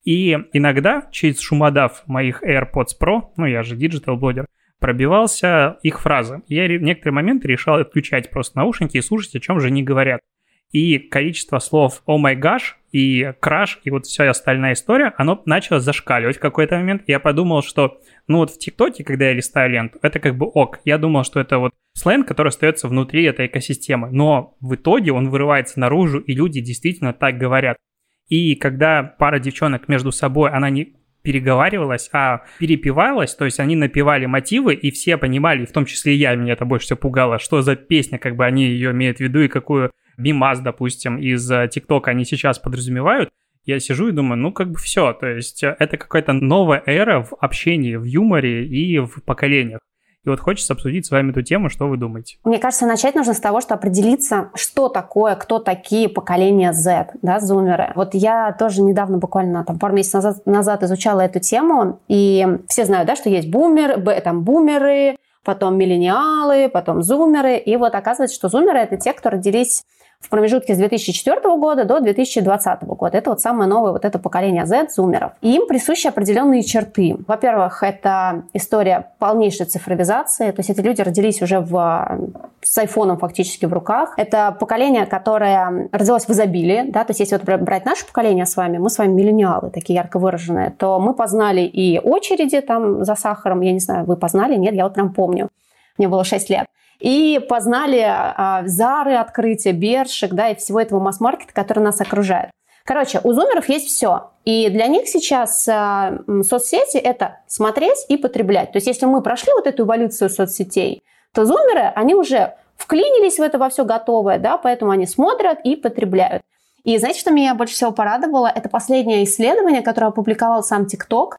И иногда через шумодав моих AirPods Pro, ну я же digital-блогер, пробивался их фразы. Я в некоторые моменты решал отключать просто наушники и слушать, о чем же они говорят и количество слов «О май гаш» и «краш» и вот вся остальная история, оно начало зашкаливать в какой-то момент. Я подумал, что, ну вот в ТикТоке, когда я листаю ленту, это как бы ок. Я думал, что это вот сленг, который остается внутри этой экосистемы. Но в итоге он вырывается наружу, и люди действительно так говорят. И когда пара девчонок между собой, она не переговаривалась, а перепевалась, то есть они напевали мотивы, и все понимали, в том числе и я, меня это больше всего пугало, что за песня, как бы они ее имеют в виду, и какую Бимаз, допустим, из э, ТикТока они сейчас подразумевают, я сижу и думаю, ну, как бы все. То есть это какая-то новая эра в общении, в юморе и в поколениях. И вот хочется обсудить с вами эту тему, что вы думаете? Мне кажется, начать нужно с того, что определиться, что такое, кто такие поколения Z, да, зумеры. Вот я тоже недавно, буквально там пару месяцев назад, назад изучала эту тему, и все знают, да, что есть бумер, там бумеры, потом миллениалы, потом зумеры. И вот оказывается, что зумеры — это те, кто родились в промежутке с 2004 года до 2020 года. Это вот самое новое вот это поколение Z, зумеров. И им присущи определенные черты. Во-первых, это история полнейшей цифровизации, то есть эти люди родились уже в, с айфоном фактически в руках. Это поколение, которое родилось в изобилии, да, то есть если вот брать наше поколение с вами, мы с вами миллениалы, такие ярко выраженные, то мы познали и очереди там за сахаром, я не знаю, вы познали, нет, я вот прям помню. Мне было 6 лет и познали а, Зары, открытие, Бершик, да, и всего этого масс-маркета, который нас окружает. Короче, у зумеров есть все. И для них сейчас э, соцсети – это смотреть и потреблять. То есть если мы прошли вот эту эволюцию соцсетей, то зумеры, они уже вклинились в это во все готовое, да, поэтому они смотрят и потребляют. И знаете, что меня больше всего порадовало? Это последнее исследование, которое опубликовал сам ТикТок.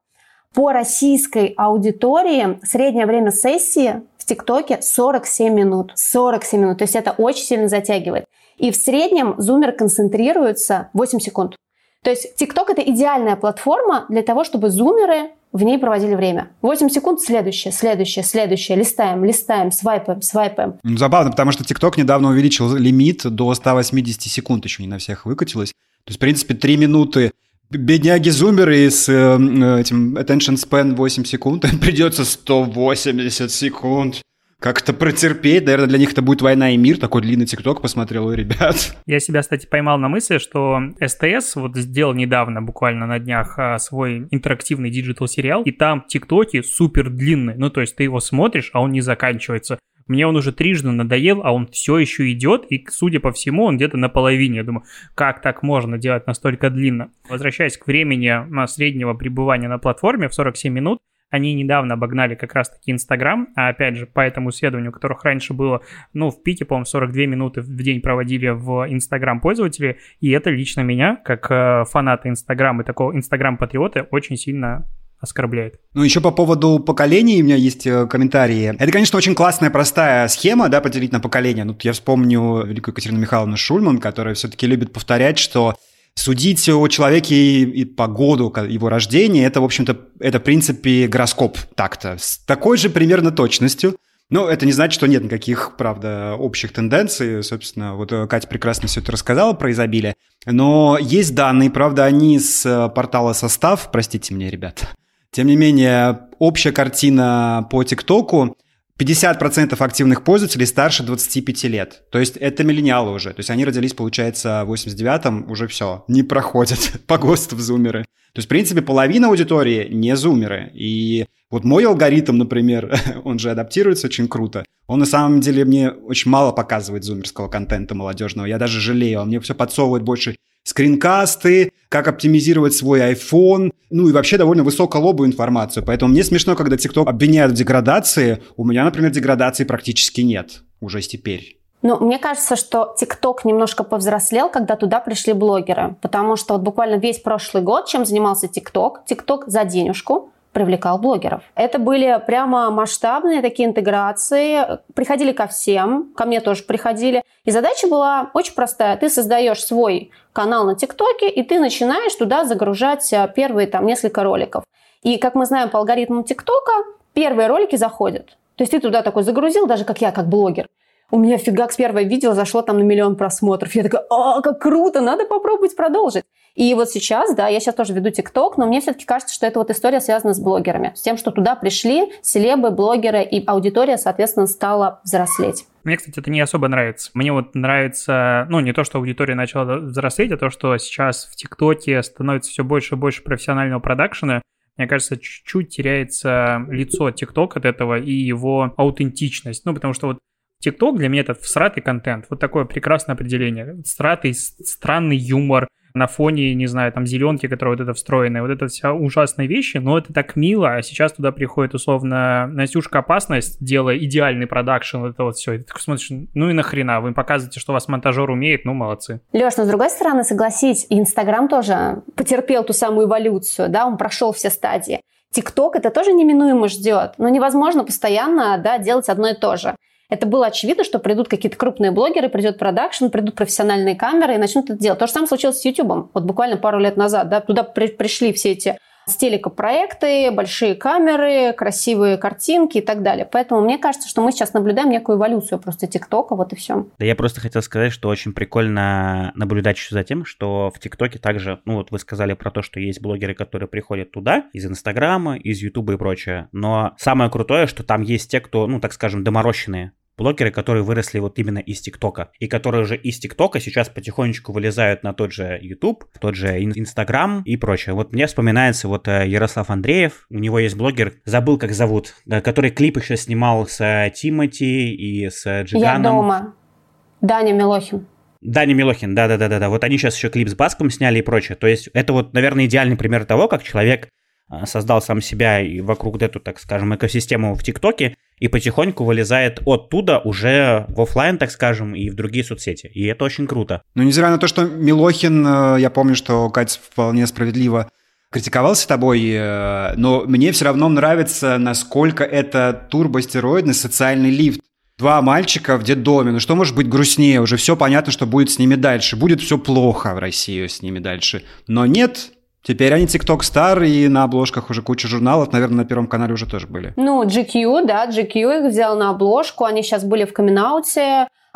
По российской аудитории среднее время сессии в ТикТоке 47 минут. 47 минут. То есть это очень сильно затягивает. И в среднем зумер концентрируется 8 секунд. То есть ТикТок это идеальная платформа для того, чтобы зумеры в ней проводили время. 8 секунд, следующее, следующее, следующее. Листаем, листаем, свайпаем, свайпаем. Ну, забавно, потому что ТикТок недавно увеличил лимит до 180 секунд, еще не на всех выкатилось. То есть, в принципе, 3 минуты бедняги-зумеры с э, этим attention span 8 секунд, придется 180 секунд как-то протерпеть. Наверное, для них это будет война и мир. Такой длинный тикток посмотрел у ребят. Я себя, кстати, поймал на мысли, что СТС вот сделал недавно, буквально на днях, а, свой интерактивный digital сериал, и там тиктоки супер длинные. Ну, то есть ты его смотришь, а он не заканчивается. Мне он уже трижды надоел, а он все еще идет, и, судя по всему, он где-то на половине. Я думаю, как так можно делать настолько длинно? Возвращаясь к времени а, среднего пребывания на платформе в 47 минут, они недавно обогнали как раз-таки Инстаграм, а опять же, по этому исследованию, которых раньше было, ну, в пике, по-моему, 42 минуты в день проводили в Инстаграм пользователи, и это лично меня, как э, фаната Инстаграма и такого Инстаграм-патриота, очень сильно оскорбляет. Ну, еще по поводу поколений у меня есть э, комментарии. Это, конечно, очень классная, простая схема, да, поделить на поколения. Ну, я вспомню великую Екатерину Михайловну Шульман, которая все-таки любит повторять, что судить о человеке и по году его рождения, это, в общем-то, это, в принципе, гороскоп так-то. С такой же примерно точностью. Но это не значит, что нет никаких, правда, общих тенденций. Собственно, вот э, Катя прекрасно все это рассказала про изобилие. Но есть данные, правда, они с э, портала «Состав». Простите меня, ребята. Тем не менее, общая картина по ТикТоку 50% активных пользователей старше 25 лет. То есть это миллениалы уже. То есть они родились, получается, в 89-м, уже все, не проходят по ГОСТу в зумеры. То есть, в принципе, половина аудитории не зумеры. И вот мой алгоритм, например, он же адаптируется очень круто. Он на самом деле мне очень мало показывает зумерского контента молодежного. Я даже жалею. Он мне все подсовывает больше скринкасты, как оптимизировать свой iPhone, ну и вообще довольно высоколобую информацию. Поэтому мне смешно, когда TikTok обвиняют в деградации. У меня, например, деградации практически нет уже теперь. Ну, мне кажется, что ТикТок немножко повзрослел, когда туда пришли блогеры. Потому что вот буквально весь прошлый год, чем занимался ТикТок? ТикТок за денежку привлекал блогеров. Это были прямо масштабные такие интеграции. Приходили ко всем, ко мне тоже приходили. И задача была очень простая. Ты создаешь свой канал на ТикТоке, и ты начинаешь туда загружать а, первые там несколько роликов. И, как мы знаем по алгоритму ТикТока, первые ролики заходят. То есть ты туда такой загрузил, даже как я, как блогер. У меня фигак с первого видео зашло там на миллион просмотров. Я такая, а, как круто, надо попробовать продолжить. И вот сейчас, да, я сейчас тоже веду ТикТок, но мне все-таки кажется, что это вот история связана с блогерами. С тем, что туда пришли селебы, блогеры, и аудитория, соответственно, стала взрослеть. Мне, кстати, это не особо нравится. Мне вот нравится, ну, не то, что аудитория начала взрослеть, а то, что сейчас в ТикТоке становится все больше и больше профессионального продакшена. Мне кажется, чуть-чуть теряется лицо ТикТок от этого и его аутентичность. Ну, потому что вот ТикТок для меня это всратый контент. Вот такое прекрасное определение. Всратый, странный юмор, на фоне, не знаю, там зеленки, которая вот это встроенная, вот это вся ужасные вещи, но это так мило, а сейчас туда приходит условно Настюшка Опасность, делая идеальный продакшн, вот это вот все, и ты такой смотришь, ну и нахрена, вы показываете, что вас монтажер умеет, ну молодцы. Леш, но с другой стороны, согласись, Инстаграм тоже потерпел ту самую эволюцию, да, он прошел все стадии. ТикТок это тоже неминуемо ждет, но невозможно постоянно да, делать одно и то же. Это было очевидно, что придут какие-то крупные блогеры, придет продакшн, придут профессиональные камеры и начнут это делать. То же самое случилось с YouTube. Вот буквально пару лет назад. Да, туда при, пришли все эти с телекопроекты, большие камеры, красивые картинки и так далее. Поэтому мне кажется, что мы сейчас наблюдаем некую эволюцию просто ТикТока, вот и все. Да я просто хотел сказать, что очень прикольно наблюдать еще за тем, что в ТикТоке также, ну вот вы сказали про то, что есть блогеры, которые приходят туда из Инстаграма, из Ютуба и прочее, но самое крутое, что там есть те, кто, ну так скажем, доморощенные блогеры, которые выросли вот именно из ТикТока, и которые уже из ТикТока сейчас потихонечку вылезают на тот же YouTube, тот же Инстаграм и прочее. Вот мне вспоминается вот э, Ярослав Андреев, у него есть блогер, забыл как зовут, который клип еще снимал с э, Тимати и с Джиганом. Я дома. Даня Милохин. Даня Милохин, да-да-да-да. Вот они сейчас еще клип с Баском сняли и прочее. То есть это вот, наверное, идеальный пример того, как человек э, создал сам себя и вокруг эту, так скажем, экосистему в ТикТоке, и потихоньку вылезает оттуда уже в офлайн, так скажем, и в другие соцсети. И это очень круто. Ну, несмотря на то, что Милохин, э, я помню, что Катя вполне справедливо критиковался тобой, э, но мне все равно нравится, насколько это турбостероидный социальный лифт. Два мальчика в детдоме, ну что может быть грустнее? Уже все понятно, что будет с ними дальше. Будет все плохо в России с ними дальше. Но нет, Теперь они TikTok Star, и на обложках уже куча журналов, наверное, на Первом канале уже тоже были. Ну, GQ, да, GQ их взял на обложку, они сейчас были в камин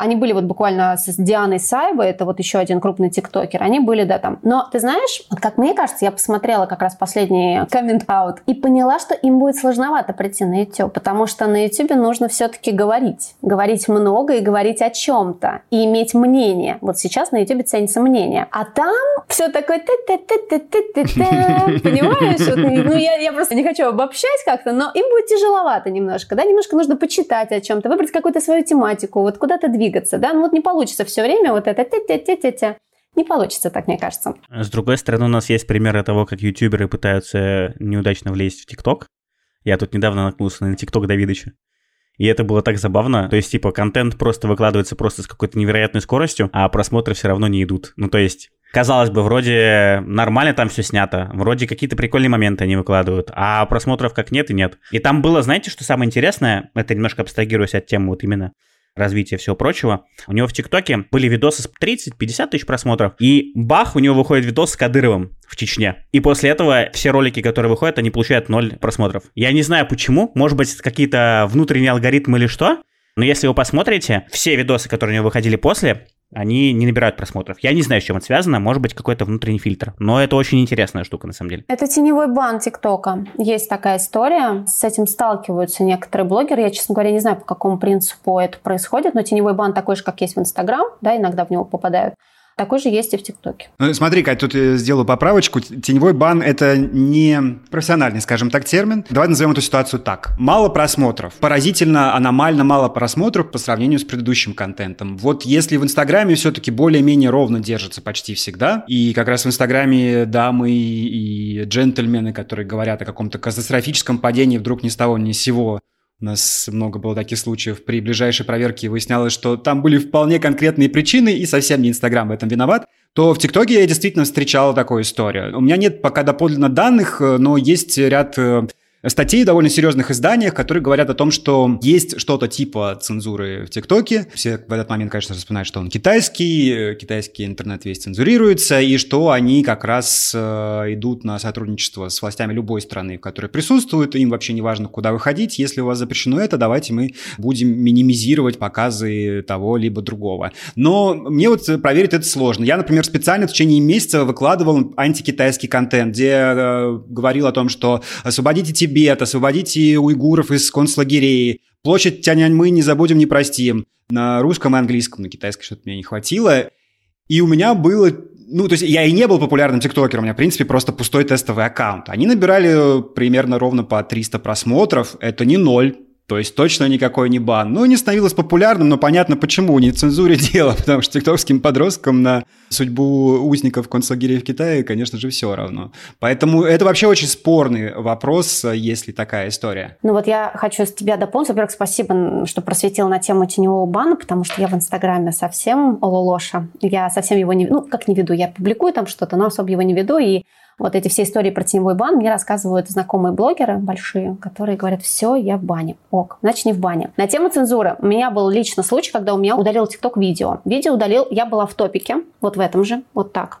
они были вот буквально с Дианой Сайбой, это вот еще один крупный тиктокер, они были, да, там. Но ты знаешь, как мне кажется, я посмотрела как раз последний коммент-аут и поняла, что им будет сложновато прийти на YouTube, потому что на YouTube нужно все-таки говорить. Говорить много и говорить о чем-то. И иметь мнение. Вот сейчас на YouTube ценится мнение. А там все такое Понимаешь? Ну, я, я просто не хочу обобщать как-то, но им будет тяжеловато немножко, да, немножко нужно почитать о чем-то, выбрать какую-то свою тематику, вот куда-то двигаться двигаться, да, ну вот не получится все время вот это те-те-те-те-те. Не получится так, мне кажется. С другой стороны, у нас есть примеры того, как ютуберы пытаются неудачно влезть в ТикТок. Я тут недавно наткнулся на ТикТок Давидыча. И это было так забавно. То есть, типа, контент просто выкладывается просто с какой-то невероятной скоростью, а просмотры все равно не идут. Ну, то есть, казалось бы, вроде нормально там все снято, вроде какие-то прикольные моменты они выкладывают, а просмотров как нет и нет. И там было, знаете, что самое интересное, это немножко абстрагируясь от темы вот именно развития всего прочего. У него в ТикТоке были видосы с 30-50 тысяч просмотров, и бах, у него выходит видос с Кадыровым в Чечне. И после этого все ролики, которые выходят, они получают 0 просмотров. Я не знаю почему, может быть какие-то внутренние алгоритмы или что, но если вы посмотрите, все видосы, которые у него выходили после, они не набирают просмотров. Я не знаю, с чем это связано, может быть, какой-то внутренний фильтр. Но это очень интересная штука, на самом деле. Это теневой бан ТикТока. Есть такая история. С этим сталкиваются некоторые блогеры. Я, честно говоря, не знаю, по какому принципу это происходит, но теневой бан такой же, как есть в Инстаграм, да, иногда в него попадают. Такой же есть и в ТикТоке. Ну, смотри, Кать, тут я сделаю поправочку. Теневой бан – это не профессиональный, скажем так, термин. Давай назовем эту ситуацию так. Мало просмотров. Поразительно, аномально мало просмотров по сравнению с предыдущим контентом. Вот если в Инстаграме все-таки более-менее ровно держится почти всегда, и как раз в Инстаграме дамы и джентльмены, которые говорят о каком-то катастрофическом падении вдруг ни с того ни с сего у нас много было таких случаев. При ближайшей проверке выяснялось, что там были вполне конкретные причины, и совсем не Инстаграм в этом виноват. То в ТикТоке я действительно встречал такую историю. У меня нет пока доподлинно данных, э, но есть ряд э, статей в довольно серьезных изданиях, которые говорят о том, что есть что-то типа цензуры в ТикТоке. Все в этот момент, конечно, вспоминают, что он китайский, э, китайский интернет весь цензурируется, и что они как раз э, идут на сотрудничество с властями любой страны, в которой присутствуют. Им вообще не важно, куда выходить. Если у вас запрещено это, давайте мы будем минимизировать показы того либо другого. Но мне вот проверить это сложно. Я, например, специально в течение месяца выкладывал антикитайский контент, где э, говорил о том, что освободите Тибет, освободите уйгуров из концлагерей, площадь Тяньаньмы не забудем, не простим. На русском и английском, на китайском что-то мне не хватило. И у меня было ну, то есть я и не был популярным тиктокером, у меня, в принципе, просто пустой тестовый аккаунт. Они набирали примерно ровно по 300 просмотров, это не ноль, то есть точно никакой не бан. Ну, не становилось популярным, но понятно почему, не цензуре дело, потому что тиктокским подросткам на судьбу узников концлагерей в Китае, конечно же, все равно. Поэтому это вообще очень спорный вопрос, если такая история. Ну вот я хочу с тебя дополнить. Во-первых, спасибо, что просветил на тему теневого бана, потому что я в Инстаграме совсем ололоша. Я совсем его не... Ну, как не веду, я публикую там что-то, но особо его не веду, и вот эти все истории про теневой бан мне рассказывают знакомые блогеры большие, которые говорят, все, я в бане. Ок, значит не в бане. На тему цензуры. У меня был лично случай, когда у меня удалил ТикТок видео. Видео удалил, я была в топике, вот в этом же, вот так.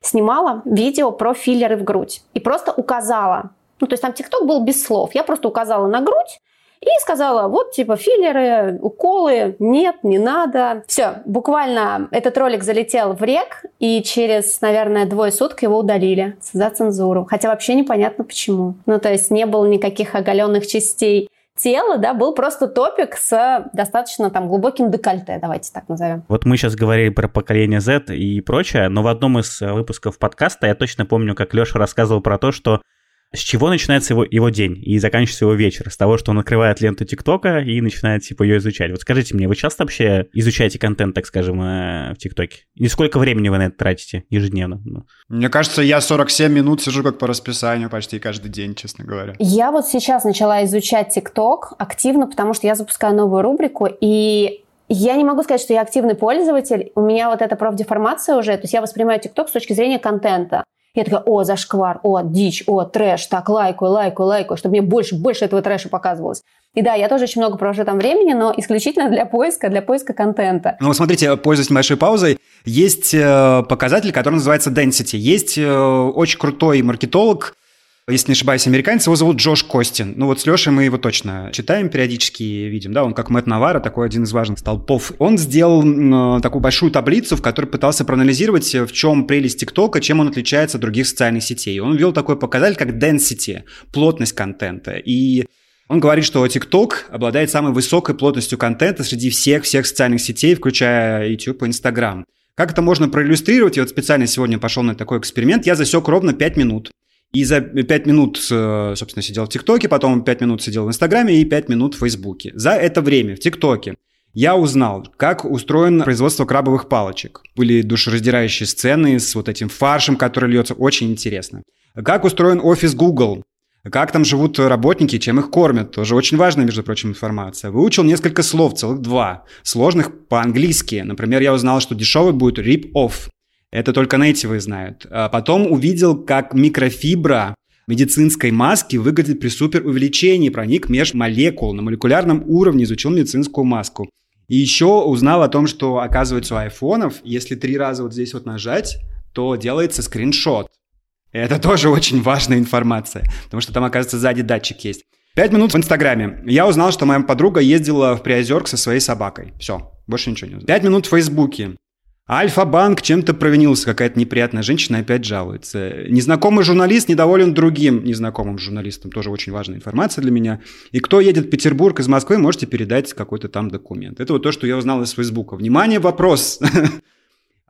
Снимала видео про филлеры в грудь. И просто указала, ну, то есть там ТикТок был без слов. Я просто указала на грудь, и сказала, вот типа филлеры, уколы, нет, не надо. Все, буквально этот ролик залетел в рек, и через, наверное, двое суток его удалили за цензуру. Хотя вообще непонятно почему. Ну, то есть не было никаких оголенных частей тела, да, был просто топик с достаточно там глубоким декольте, давайте так назовем. Вот мы сейчас говорили про поколение Z и прочее, но в одном из выпусков подкаста я точно помню, как Леша рассказывал про то, что с чего начинается его, его день и заканчивается его вечер? С того, что он открывает ленту ТикТока и начинает, типа, ее изучать. Вот скажите мне, вы часто вообще изучаете контент, так скажем, э, в ТикТоке? И сколько времени вы на это тратите ежедневно? Ну. Мне кажется, я 47 минут сижу как по расписанию почти каждый день, честно говоря. Я вот сейчас начала изучать ТикТок активно, потому что я запускаю новую рубрику, и я не могу сказать, что я активный пользователь. У меня вот эта профдеформация уже, то есть я воспринимаю ТикТок с точки зрения контента. Я такая, о, зашквар, о, дичь, о, трэш, так, лайкаю, лайкаю, лайкаю, чтобы мне больше, больше этого трэша показывалось. И да, я тоже очень много провожу там времени, но исключительно для поиска, для поиска контента. Ну, смотрите, пользуясь небольшой паузой, есть э, показатель, который называется density. Есть э, очень крутой маркетолог, если не ошибаюсь, американец, его зовут Джош Костин. Ну вот с Лешей мы его точно читаем периодически, видим, да, он как Мэтт Навара, такой один из важных столпов. Он сделал э, такую большую таблицу, в которой пытался проанализировать, в чем прелесть ТикТока, чем он отличается от других социальных сетей. Он ввел такой показатель, как density, плотность контента. И он говорит, что TikTok обладает самой высокой плотностью контента среди всех-всех социальных сетей, включая YouTube и Instagram. Как это можно проиллюстрировать? Я вот специально сегодня пошел на такой эксперимент. Я засек ровно 5 минут. И за 5 минут, э, собственно, сидел в ТикТоке, потом 5 минут сидел в Инстаграме и 5 минут в Фейсбуке. За это время в ТикТоке я узнал, как устроено производство крабовых палочек. Были душераздирающие сцены с вот этим фаршем, который льется. Очень интересно. Как устроен офис Google. Как там живут работники, чем их кормят. Тоже очень важная, между прочим, информация. Выучил несколько слов, целых два. Сложных по-английски. Например, я узнал, что дешевый будет rip-off. Это только нейтивы знают. А потом увидел, как микрофибра медицинской маски выглядит при суперувеличении, проник меж молекул на молекулярном уровне, изучил медицинскую маску. И еще узнал о том, что, оказывается, у айфонов, если три раза вот здесь вот нажать, то делается скриншот. Это тоже очень важная информация, потому что там, оказывается, сзади датчик есть. Пять минут в Инстаграме. Я узнал, что моя подруга ездила в Приозерк со своей собакой. Все, больше ничего не узнал. Пять минут в Фейсбуке. Альфа-банк чем-то провинился, какая-то неприятная женщина опять жалуется. Незнакомый журналист недоволен другим незнакомым журналистом, тоже очень важная информация для меня. И кто едет в Петербург из Москвы, можете передать какой-то там документ. Это вот то, что я узнал из Фейсбука. Внимание, вопрос.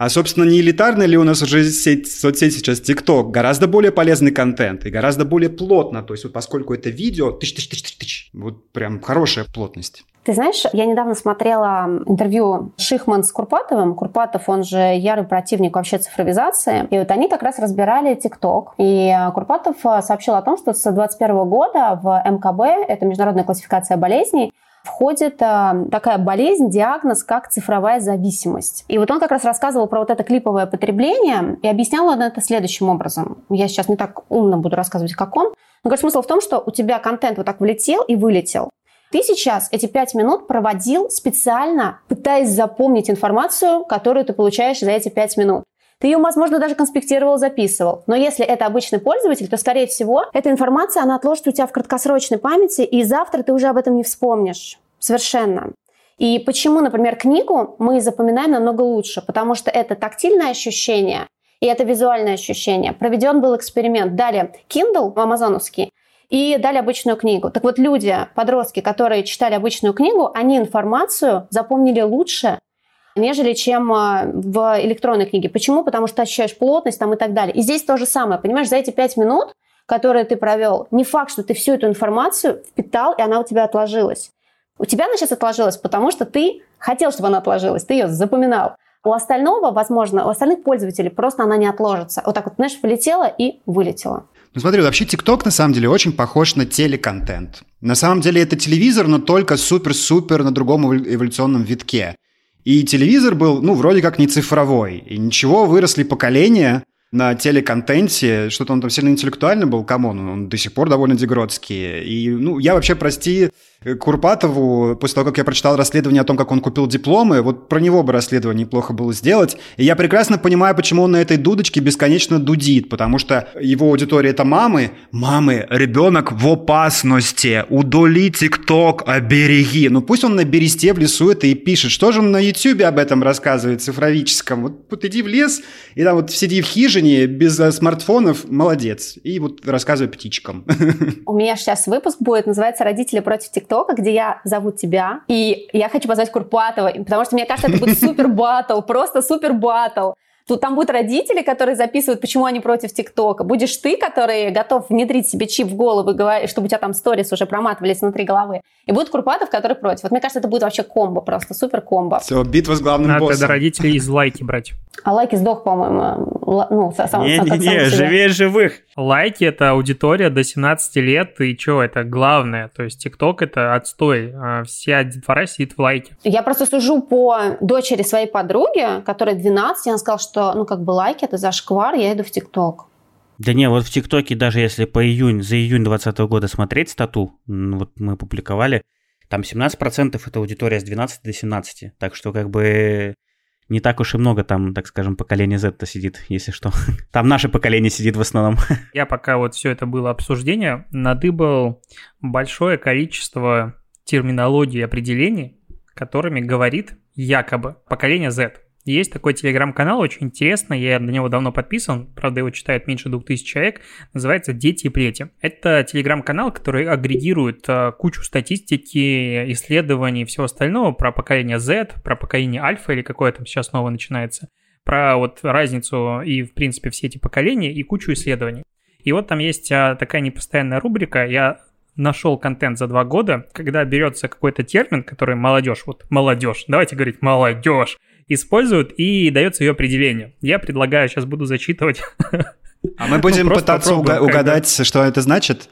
А, собственно, не элитарная ли у нас уже сеть, соцсеть сейчас ТикТок? Гораздо более полезный контент и гораздо более плотно. То есть вот поскольку это видео, тыч тыч тыч тыч тыч вот прям хорошая плотность. Ты знаешь, я недавно смотрела интервью Шихман с Курпатовым. Курпатов, он же ярый противник вообще цифровизации. И вот они как раз разбирали ТикТок. И Курпатов сообщил о том, что с 2021 года в МКБ, это международная классификация болезней, входит э, такая болезнь, диагноз, как цифровая зависимость. И вот он как раз рассказывал про вот это клиповое потребление и объяснял он это следующим образом. Я сейчас не так умно буду рассказывать, как он. Но говорит, смысл в том, что у тебя контент вот так влетел и вылетел. Ты сейчас эти пять минут проводил специально, пытаясь запомнить информацию, которую ты получаешь за эти пять минут. Ты ее, возможно, даже конспектировал, записывал. Но если это обычный пользователь, то, скорее всего, эта информация, она отложится у тебя в краткосрочной памяти, и завтра ты уже об этом не вспомнишь. Совершенно. И почему, например, книгу мы запоминаем намного лучше? Потому что это тактильное ощущение, и это визуальное ощущение. Проведен был эксперимент. Далее, Kindle амазоновский, и дали обычную книгу. Так вот, люди, подростки, которые читали обычную книгу, они информацию запомнили лучше, нежели чем а, в электронной книге. Почему? Потому что ощущаешь плотность там и так далее. И здесь то же самое. Понимаешь, за эти пять минут, которые ты провел, не факт, что ты всю эту информацию впитал, и она у тебя отложилась. У тебя она сейчас отложилась, потому что ты хотел, чтобы она отложилась, ты ее запоминал. У остального, возможно, у остальных пользователей просто она не отложится. Вот так вот, знаешь, полетела и вылетела. Ну смотри, вообще ТикТок на самом деле очень похож на телеконтент. На самом деле это телевизор, но только супер-супер на другом эволюционном витке. И телевизор был, ну, вроде как не цифровой. И ничего, выросли поколения, на телеконтенте, что-то он там сильно интеллектуальный был, come on, он до сих пор довольно дегродский. И, ну, я вообще, прости, Курпатову, после того, как я прочитал расследование о том, как он купил дипломы, вот про него бы расследование неплохо было сделать. И я прекрасно понимаю, почему он на этой дудочке бесконечно дудит, потому что его аудитория — это мамы. Мамы, ребенок в опасности, удали ТикТок, обереги. Ну пусть он на бересте в лесу это и пишет. Что же он на Ютьюбе об этом рассказывает, цифровическом? Вот, вот иди в лес, и там вот сиди в хижине без э, смартфонов, молодец. И вот рассказывай птичкам. У меня сейчас выпуск будет, называется «Родители против ТикТока» ТикТока, где я зову тебя, и я хочу позвать Курпатова, потому что мне кажется, это будет супер батл, просто супер батл. Тут там будут родители, которые записывают, почему они против ТикТока. Будешь ты, который готов внедрить себе чип в голову, чтобы у тебя там сторис уже проматывались внутри головы. И будет Курпатов, который против. Вот мне кажется, это будет вообще комбо просто, супер комбо. Все, битва с главным Надо боссом. Надо родителей из лайки брать. А лайки сдох, по-моему. Ну, сам, Не-не-не, живее живых. Лайки — это аудитория до 17 лет, и что, это главное. То есть ТикТок — это отстой. А вся детвора сидит в лайке. Я просто сужу по дочери своей подруги, которая 12, и она сказала, что, ну, как бы лайки — это зашквар, я иду в ТикТок. Да не, вот в ТикТоке, даже если по июнь, за июнь 2020 года смотреть стату, вот мы публиковали, там 17% это аудитория с 12 до 17. Так что как бы не так уж и много там, так скажем, поколение Z-то сидит, если что. Там наше поколение сидит в основном. Я пока вот все это было обсуждение, надыбал большое количество терминологии и определений, которыми говорит якобы поколение Z. Есть такой телеграм-канал, очень интересный, я на него давно подписан, правда его читает меньше двух тысяч человек, называется «Дети и плети». Это телеграм-канал, который агрегирует а, кучу статистики, исследований и всего остального про поколение Z, про поколение Альфа или какое там сейчас снова начинается, про вот разницу и, в принципе, все эти поколения и кучу исследований. И вот там есть а, такая непостоянная рубрика, я нашел контент за два года, когда берется какой-то термин, который молодежь, вот молодежь, давайте говорить молодежь, используют и дается ее определение. Я предлагаю, сейчас буду зачитывать. А мы будем ну, пытаться угадать, что это значит?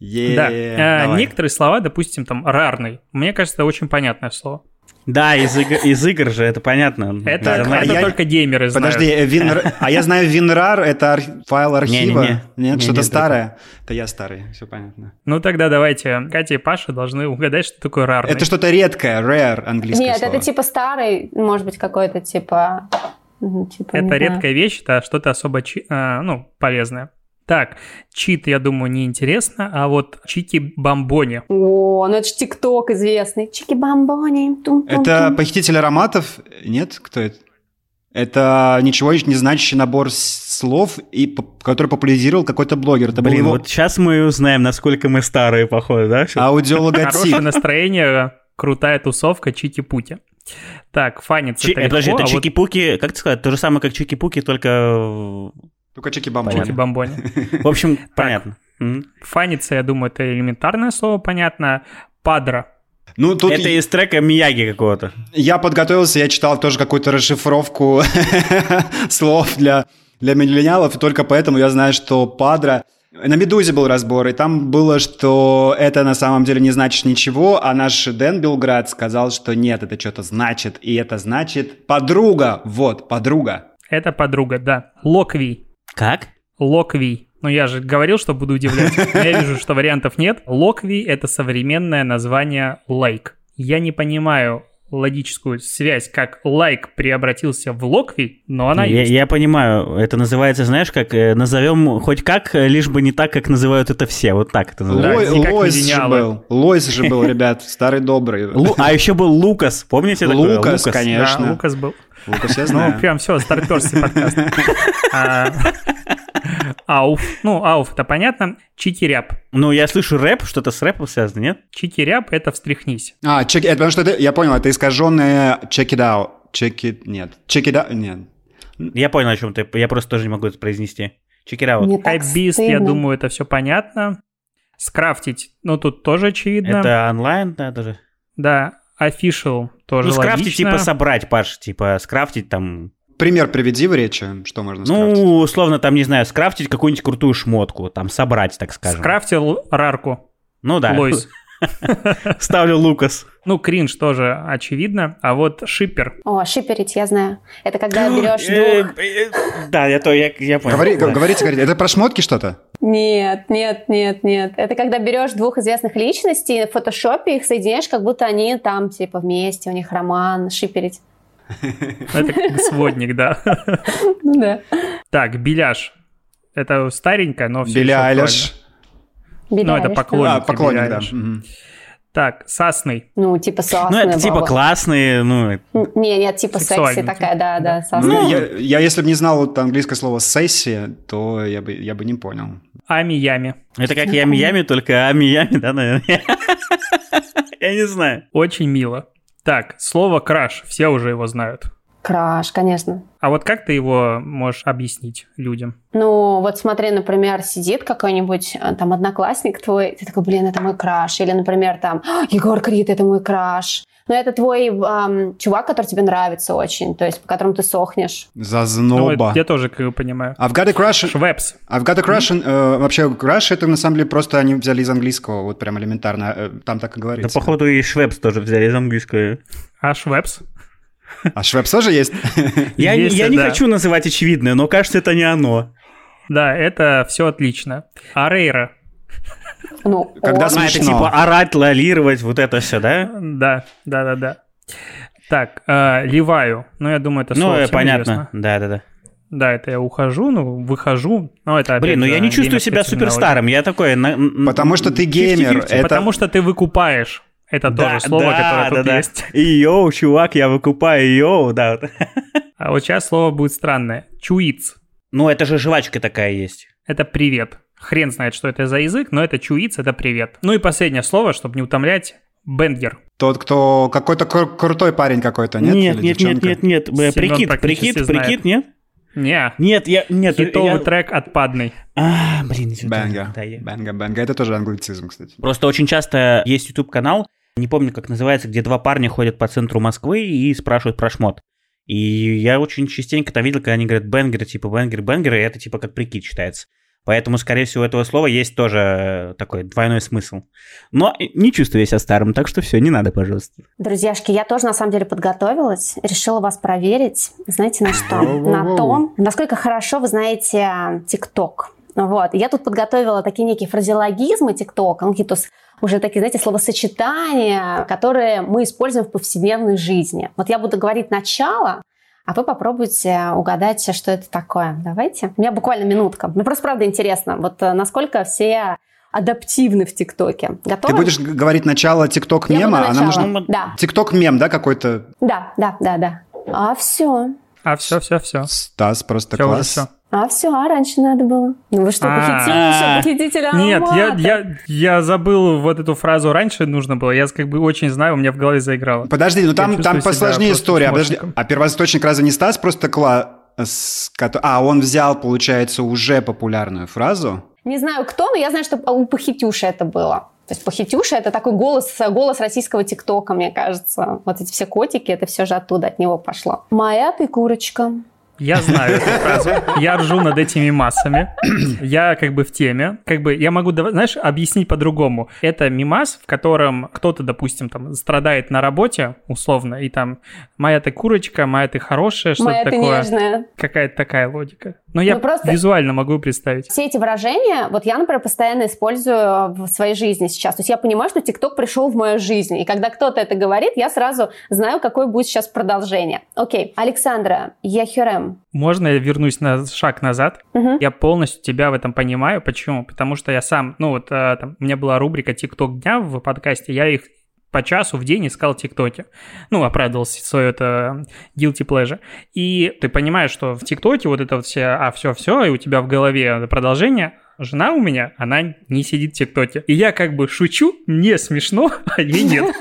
Да. А, некоторые слова, допустим, там рарный. Мне кажется, это очень понятное слово. Да, из игр, из игр же, это понятно. Это, это а я, только геймеры знают. Подожди, вин, а я знаю WinRAR, это ар, файл архива. Не, не, не. Нет, что-то старое. Это я старый, все понятно. Ну тогда давайте, Катя и Паша должны угадать, что такое рар. Это что-то редкое, rare английское Нет, слово. это типа старый, может быть, какой-то типа... типа это редкая вещь, это что-то особо а, ну, полезное. Так, чит, я думаю, неинтересно, а вот чики-бомбони. О, ну это же ТикТок известный. Чики-бомбони. Это похититель ароматов? Нет? Кто это? Это ничего не значащий набор слов, и, который популяризировал какой-то блогер. Это Блин, его... вот сейчас мы узнаем, насколько мы старые, походу, да? Аудиологотип. Хорошее настроение, крутая тусовка, чики-пути. Так, фанец Чи- это Подожди, это а чики-пуки, вот... как сказать, то же самое, как чики-пуки, только только чики-бомбони. Чики-бомбони. В общем, понятно. Фаниться, я думаю, это элементарное слово, понятно. Падра. Ну, тут... Это из трека Мияги какого-то. Я подготовился, я читал тоже какую-то расшифровку слов для, для миллениалов, и только поэтому я знаю, что падра... На «Медузе» был разбор, и там было, что это на самом деле не значит ничего, а наш Дэн Белград сказал, что нет, это что-то значит, и это значит подруга, вот, подруга. Это подруга, да. Локви. Как? Локви. Ну, я же говорил, что буду удивлять. Я вижу, что вариантов нет. Локви — это современное название лайк. Я не понимаю логическую связь, как лайк преобратился в локви, но она я, есть. Я понимаю, это называется, знаешь, как э, назовем хоть как, э, лишь бы не так, как называют это все. Вот так это называется. Лой, Лойс же был. Лойс же был, ребят, старый добрый. Лу, а еще был Лукас, помните такое? Лукас, Лукас, конечно. Да, Лукас был. Лукас я знаю. Ну, прям все, старперский подкаст. А, ауф. Ну, ауф, это понятно. Чики-ряп. Ну, я слышу рэп, что-то с рэпом связано, нет? Чики-ряп — это встряхнись. А, check, это потому что это, я понял, это искаженное check it out. Check it, нет. Check it out, нет. Я понял, о чем ты, я просто тоже не могу это произнести. Check it out. Хайбист, я думаю, это все понятно. Скрафтить, ну, тут тоже очевидно. Это онлайн, да, даже? Да, Official тоже Ну, скрафтить, логично. типа собрать, Паш, типа скрафтить там... Пример приведи в речи, что можно скрафтить. Ну, условно, там, не знаю, скрафтить какую-нибудь крутую шмотку, там, собрать, так скажем. Скрафтил рарку. Ну да. Лойс. Ставлю Лукас. Ну, кринж тоже очевидно. А вот шиппер. О, шиперить, я знаю. Это когда берешь Э, двух... э, Да, я то, я я понял. Говорите, говорите, это про шмотки что-то? Нет, нет, нет, нет. Это когда берешь двух известных личностей, в фотошопе их соединяешь, как будто они там, типа, вместе, у них роман, шиперить. Это как сводник, да. Ну да. Так, беляш. Это старенько, но все Билли Билли Ну, это поклонник. А, поклонник, да. Так, сасный. Ну, типа Ну, сасная это типа баба. классные, ну... Не, нет, типа секси такая, да, да, Ну, сасная. я, я если бы не знал вот английское слово «сессия», то я бы, я бы не понял. Ами-ями. Это как Ями-Ями, только Ами-Ями, да, наверное? Я не знаю. Очень мило. Так, слово краш. Все уже его знают. Краш, конечно. А вот как ты его можешь объяснить людям? Ну, вот смотри, например, сидит какой-нибудь э, там одноклассник твой, ты такой, блин, это мой краш. Или, например, там, «А, Егор Крид, это мой краш. Но это твой эм, чувак, который тебе нравится очень, то есть по которому ты сохнешь. Ну, Зазноба. это я тоже как понимаю. I've got a crush. Швепс. I've got a crush. э, вообще, crush это на самом деле просто они взяли из английского, вот прям элементарно. э, Там так и Да, говорится. походу, и Швепс тоже взяли из английского. А швепс? А Швепс тоже есть? Я, Есть, я не да. хочу называть очевидное, но кажется, это не оно. Да, это все отлично. Арейра. Ну, Когда о, Ну, это Смешно. типа орать, лолировать, вот это все, да? Да, да, да, да. Так, э, ливаю. Ну, я думаю, это Ну, слово э, всем понятно. известно. Да-да-да. Да, это я ухожу, ну, выхожу. Ну, это опять Блин, ну я не чувствую себя суперстаром. Я такой... на- Потому что ты геймер. 50-50. Это- Потому что ты выкупаешь. Это Да, тоже слово, да, которое тут да, да. есть. Йоу, чувак, я выкупаю, йоу, да. вот. А вот сейчас слово будет странное. Чуиц. Ну, это же жвачка такая есть. Это привет. Хрен знает, что это за язык, но это чуиц, это привет. Ну и последнее слово, чтобы не утомлять. Banger. Тот, кто какой-то кру- крутой парень какой-то, нет? Нет, Или нет, нет, девчонка? нет, нет. Семён Прикид, прикид, знает. прикид, нет? Не, Нет, я... Нет, хитовый я- трек отпадный. А, блин, извините. Banger. Да, я- Banger, banger. Это тоже англицизм, кстати. Просто очень часто есть YouTube-канал, не помню, как называется, где два парня ходят по центру Москвы и спрашивают про шмот. И я очень частенько там видел, когда они говорят бенгер, типа бенгер, бенгер, и это типа как прикид считается. Поэтому, скорее всего, у этого слова есть тоже такой двойной смысл. Но не чувствую я себя старым, так что все, не надо, пожалуйста. Друзьяшки, я тоже на самом деле подготовилась, решила вас проверить. Знаете на что? На том, насколько хорошо вы знаете ТикТок. Вот. Я тут подготовила такие некие фразеологизмы ТикТока, ну, какие-то уже такие, знаете, словосочетания, которые мы используем в повседневной жизни. Вот я буду говорить начало, а вы попробуйте угадать, что это такое. Давайте. У меня буквально минутка. Мне просто правда интересно, вот э, насколько все адаптивны в ТикТоке. Готовы? Ты будешь говорить начало Я тикток-мема, буду а нам начало. нужно... Да, Тикток-мем, да, какой-то? да, да, да, да. А все. А все, все, все. Стас, просто Все уже класс. все. А все, а раньше надо было. Ну вы что, А. похититель, похититель Нет, я, я, я забыл вот эту фразу раньше нужно было. Я как бы очень знаю, у меня в голове заиграло. Подожди, ну там, там посложнее история. Подожди, а первоисточник разве не Стас просто класс? А, он взял, получается, уже популярную фразу. Не знаю кто, но я знаю, что у Похитюши это было. То есть Похитюша это такой голос, голос российского ТикТока, мне кажется. Вот эти все котики, это все же оттуда, от него пошло. Моя ты курочка. Я знаю эту фразу. Я ржу над этими массами. Я как бы в теме. Как бы я могу, знаешь, объяснить по-другому. Это мимас, в котором кто-то, допустим, там страдает на работе, условно, и там «моя ты курочка», «моя ты хорошая», что-то Моя такое. нежная. Какая-то такая логика. Но я Ну, просто- визуально могу представить. Все эти выражения, вот я, например, постоянно использую в своей жизни сейчас. То есть я понимаю, что ТикТок пришел в мою жизнь. И когда кто-то это говорит, я сразу знаю, какое будет сейчас продолжение. Окей. Александра, Яхюрем. Можно я вернусь на шаг назад? Мгм. Я полностью тебя в этом понимаю. Почему? Потому что я сам, ну вот э, там, у меня была рубрика «ТикТок дня» в подкасте, я их по часу в день искал ТикТоке. Ну, оправдывался свое это guilty pleasure. И ты понимаешь, что в ТикТоке вот это вот все, а все-все, и у тебя в голове продолжение, жена у меня, она не сидит в ТикТоке. И я как бы шучу, мне смешно, а ей нет.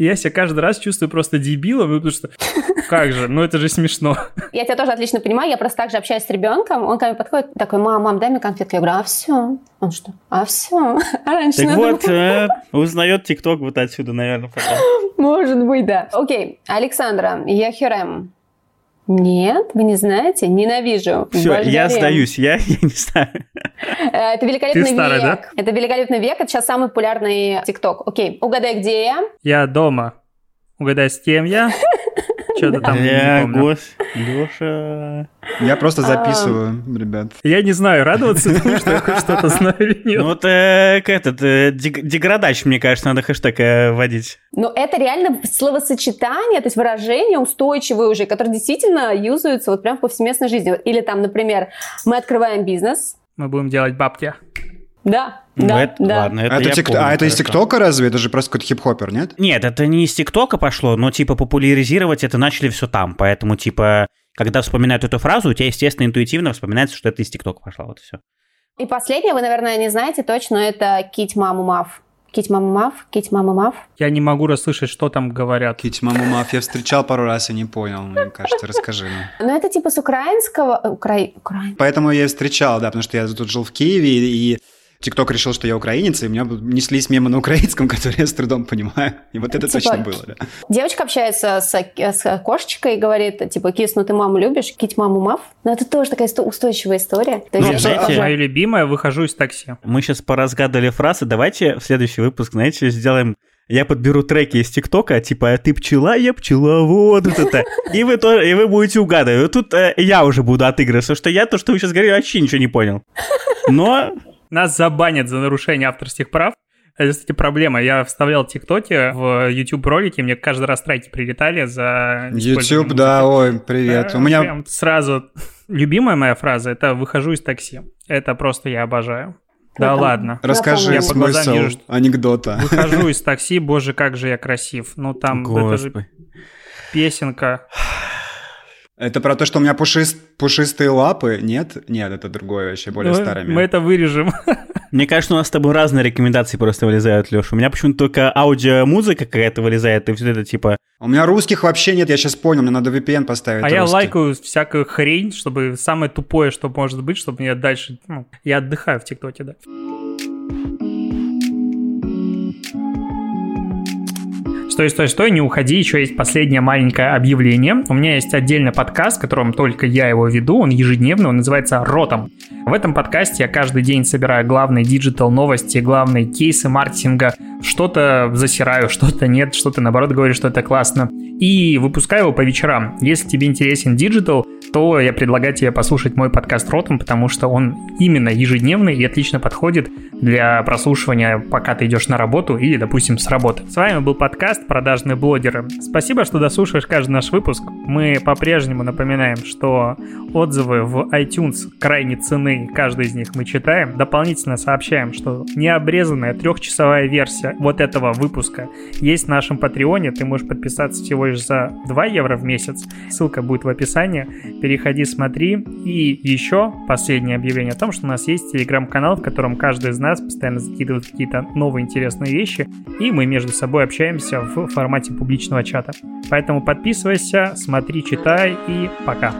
И я себя каждый раз чувствую просто дебилом, потому что как же, ну это же смешно. Я тебя тоже отлично понимаю, я просто так же общаюсь с ребенком, он ко мне подходит, такой, мам, мам, дай мне конфетку. Я говорю, а все. Он что? А все. А раньше Так вот, э, узнает ТикТок вот отсюда, наверное, потом. Может быть, да. Окей, Александра, я Хюрем. Нет, вы не знаете? Ненавижу. Все, я сдаюсь, я, я не знаю. Э, Это великолепный Ты старый, век. да? Это великолепный век. Это сейчас самый популярный ТикТок. Окей, угадай, где я? Я дома. Угадай, с кем я? Что-то там не Бля, помню. гос, Леша. Я просто записываю, ребят. Я не знаю, радоваться тому, что я хоть что-то знаю или Ну нет. вот э, к этот, э, дег- деградач, мне кажется, надо хэштег э, вводить. Но это реально словосочетание, то есть выражения устойчивые уже, которые действительно юзаются вот прям в повсеместной жизни. Или там, например, мы открываем бизнес. Мы будем делать бабки. Да, Ну, да, это- да. Ладно, это Это я тик- помню А это из. ТикТока разве? Это же просто какой-то хип-хопер, нет? Нет, это не из ТикТока пошло, но типа популяризировать это начали все там. Поэтому, типа, когда вспоминают эту фразу, у тебя, естественно, интуитивно вспоминается, что это из ТикТока пошло. Вот и все. И последнее, вы, наверное, не знаете точно, это кить маму мав. Кить маму мав, кить маму мав. Я не могу расслышать, что там говорят. Кить маму маф. Я встречал пару раз и не понял, мне кажется. Расскажи нам. Ну, это типа с украинского... Укра... Украин... Поэтому я и встречал, да, потому что я тут жил в Киеве, и ТикТок решил, что я украинец, и у меня неслись мемы на украинском, которые я с трудом понимаю. И вот это Типа, точно было, да. Девочка общается с, с кошечкой и говорит, типа, кис, ну ты маму любишь? Кить маму мав. Но это тоже такая сто- устойчивая история. То Ну, есть, знаете, уже- Мое любимое, выхожу из такси. Мы сейчас поразгадали фразы. Давайте в следующий выпуск, знаете, сделаем... Я подберу треки из ТикТока, типа «Ты пчела, я пчеловод», вот это. И вы, тоже, и вы будете угадывать. Вот тут э, я уже буду отыгрывать, потому что я то, что вы сейчас говорили, вообще ничего не понял. Но Нас забанят за нарушение авторских прав. Это, кстати, проблема. Я вставлял ТикТоки в YouTube ролики, мне каждый раз страйки прилетали за YouTube, да, ой, привет. Да, У меня прям сразу любимая моя фраза это выхожу из такси. Это просто я обожаю. Да Круто. ладно. Расскажи Я смысл вижу, что- анекдота. Выхожу из такси, боже, как же я красив. Ну там это же Господи. песенка. Это про то, что у меня пушист- пушистые лапы? Нет? Нет, это другое вообще, более Ну, старое. Мы это вырежем. Мне кажется, у нас с тобой разные рекомендации просто вылезают, Леша. У меня почему-то только аудиомузыка какая-то вылезает, и все это типа... У меня русских вообще нет, я сейчас понял, мне надо VPN поставить. А я русский. лайкаю всякую хрень, чтобы самое тупое, что может быть, чтобы мне дальше... ну, я отдыхаю в ТикТоке, да. Стой, стой, стой, не уходи, еще есть последнее маленькое объявление. У меня есть отдельный подкаст, в котором только я его веду, он ежедневный, он называется «Ротом». В этом подкасте я каждый день собираю главные digital новости, главные кейсы маркетинга, что-то засираю, что-то нет, что-то наоборот говорю, что это классно. И выпускаю его по вечерам. Если тебе интересен digital, то я предлагаю тебе послушать мой подкаст Ротом, потому что он именно ежедневный и отлично подходит для прослушивания, пока ты идешь на работу или, допустим, с работы. С вами был подкаст «Продажные блогеры». Спасибо, что дослушаешь каждый наш выпуск. Мы по-прежнему напоминаем, что отзывы в iTunes крайне цены, каждый из них мы читаем. Дополнительно сообщаем, что необрезанная трехчасовая версия вот этого выпуска есть в нашем Патреоне. Ты можешь подписаться всего лишь за 2 евро в месяц. Ссылка будет в описании. Переходи, смотри. И еще последнее объявление о том, что у нас есть телеграм-канал, в котором каждый из нас нас, постоянно закидывают какие-то новые интересные вещи, и мы между собой общаемся в формате публичного чата. Поэтому подписывайся, смотри, читай и пока.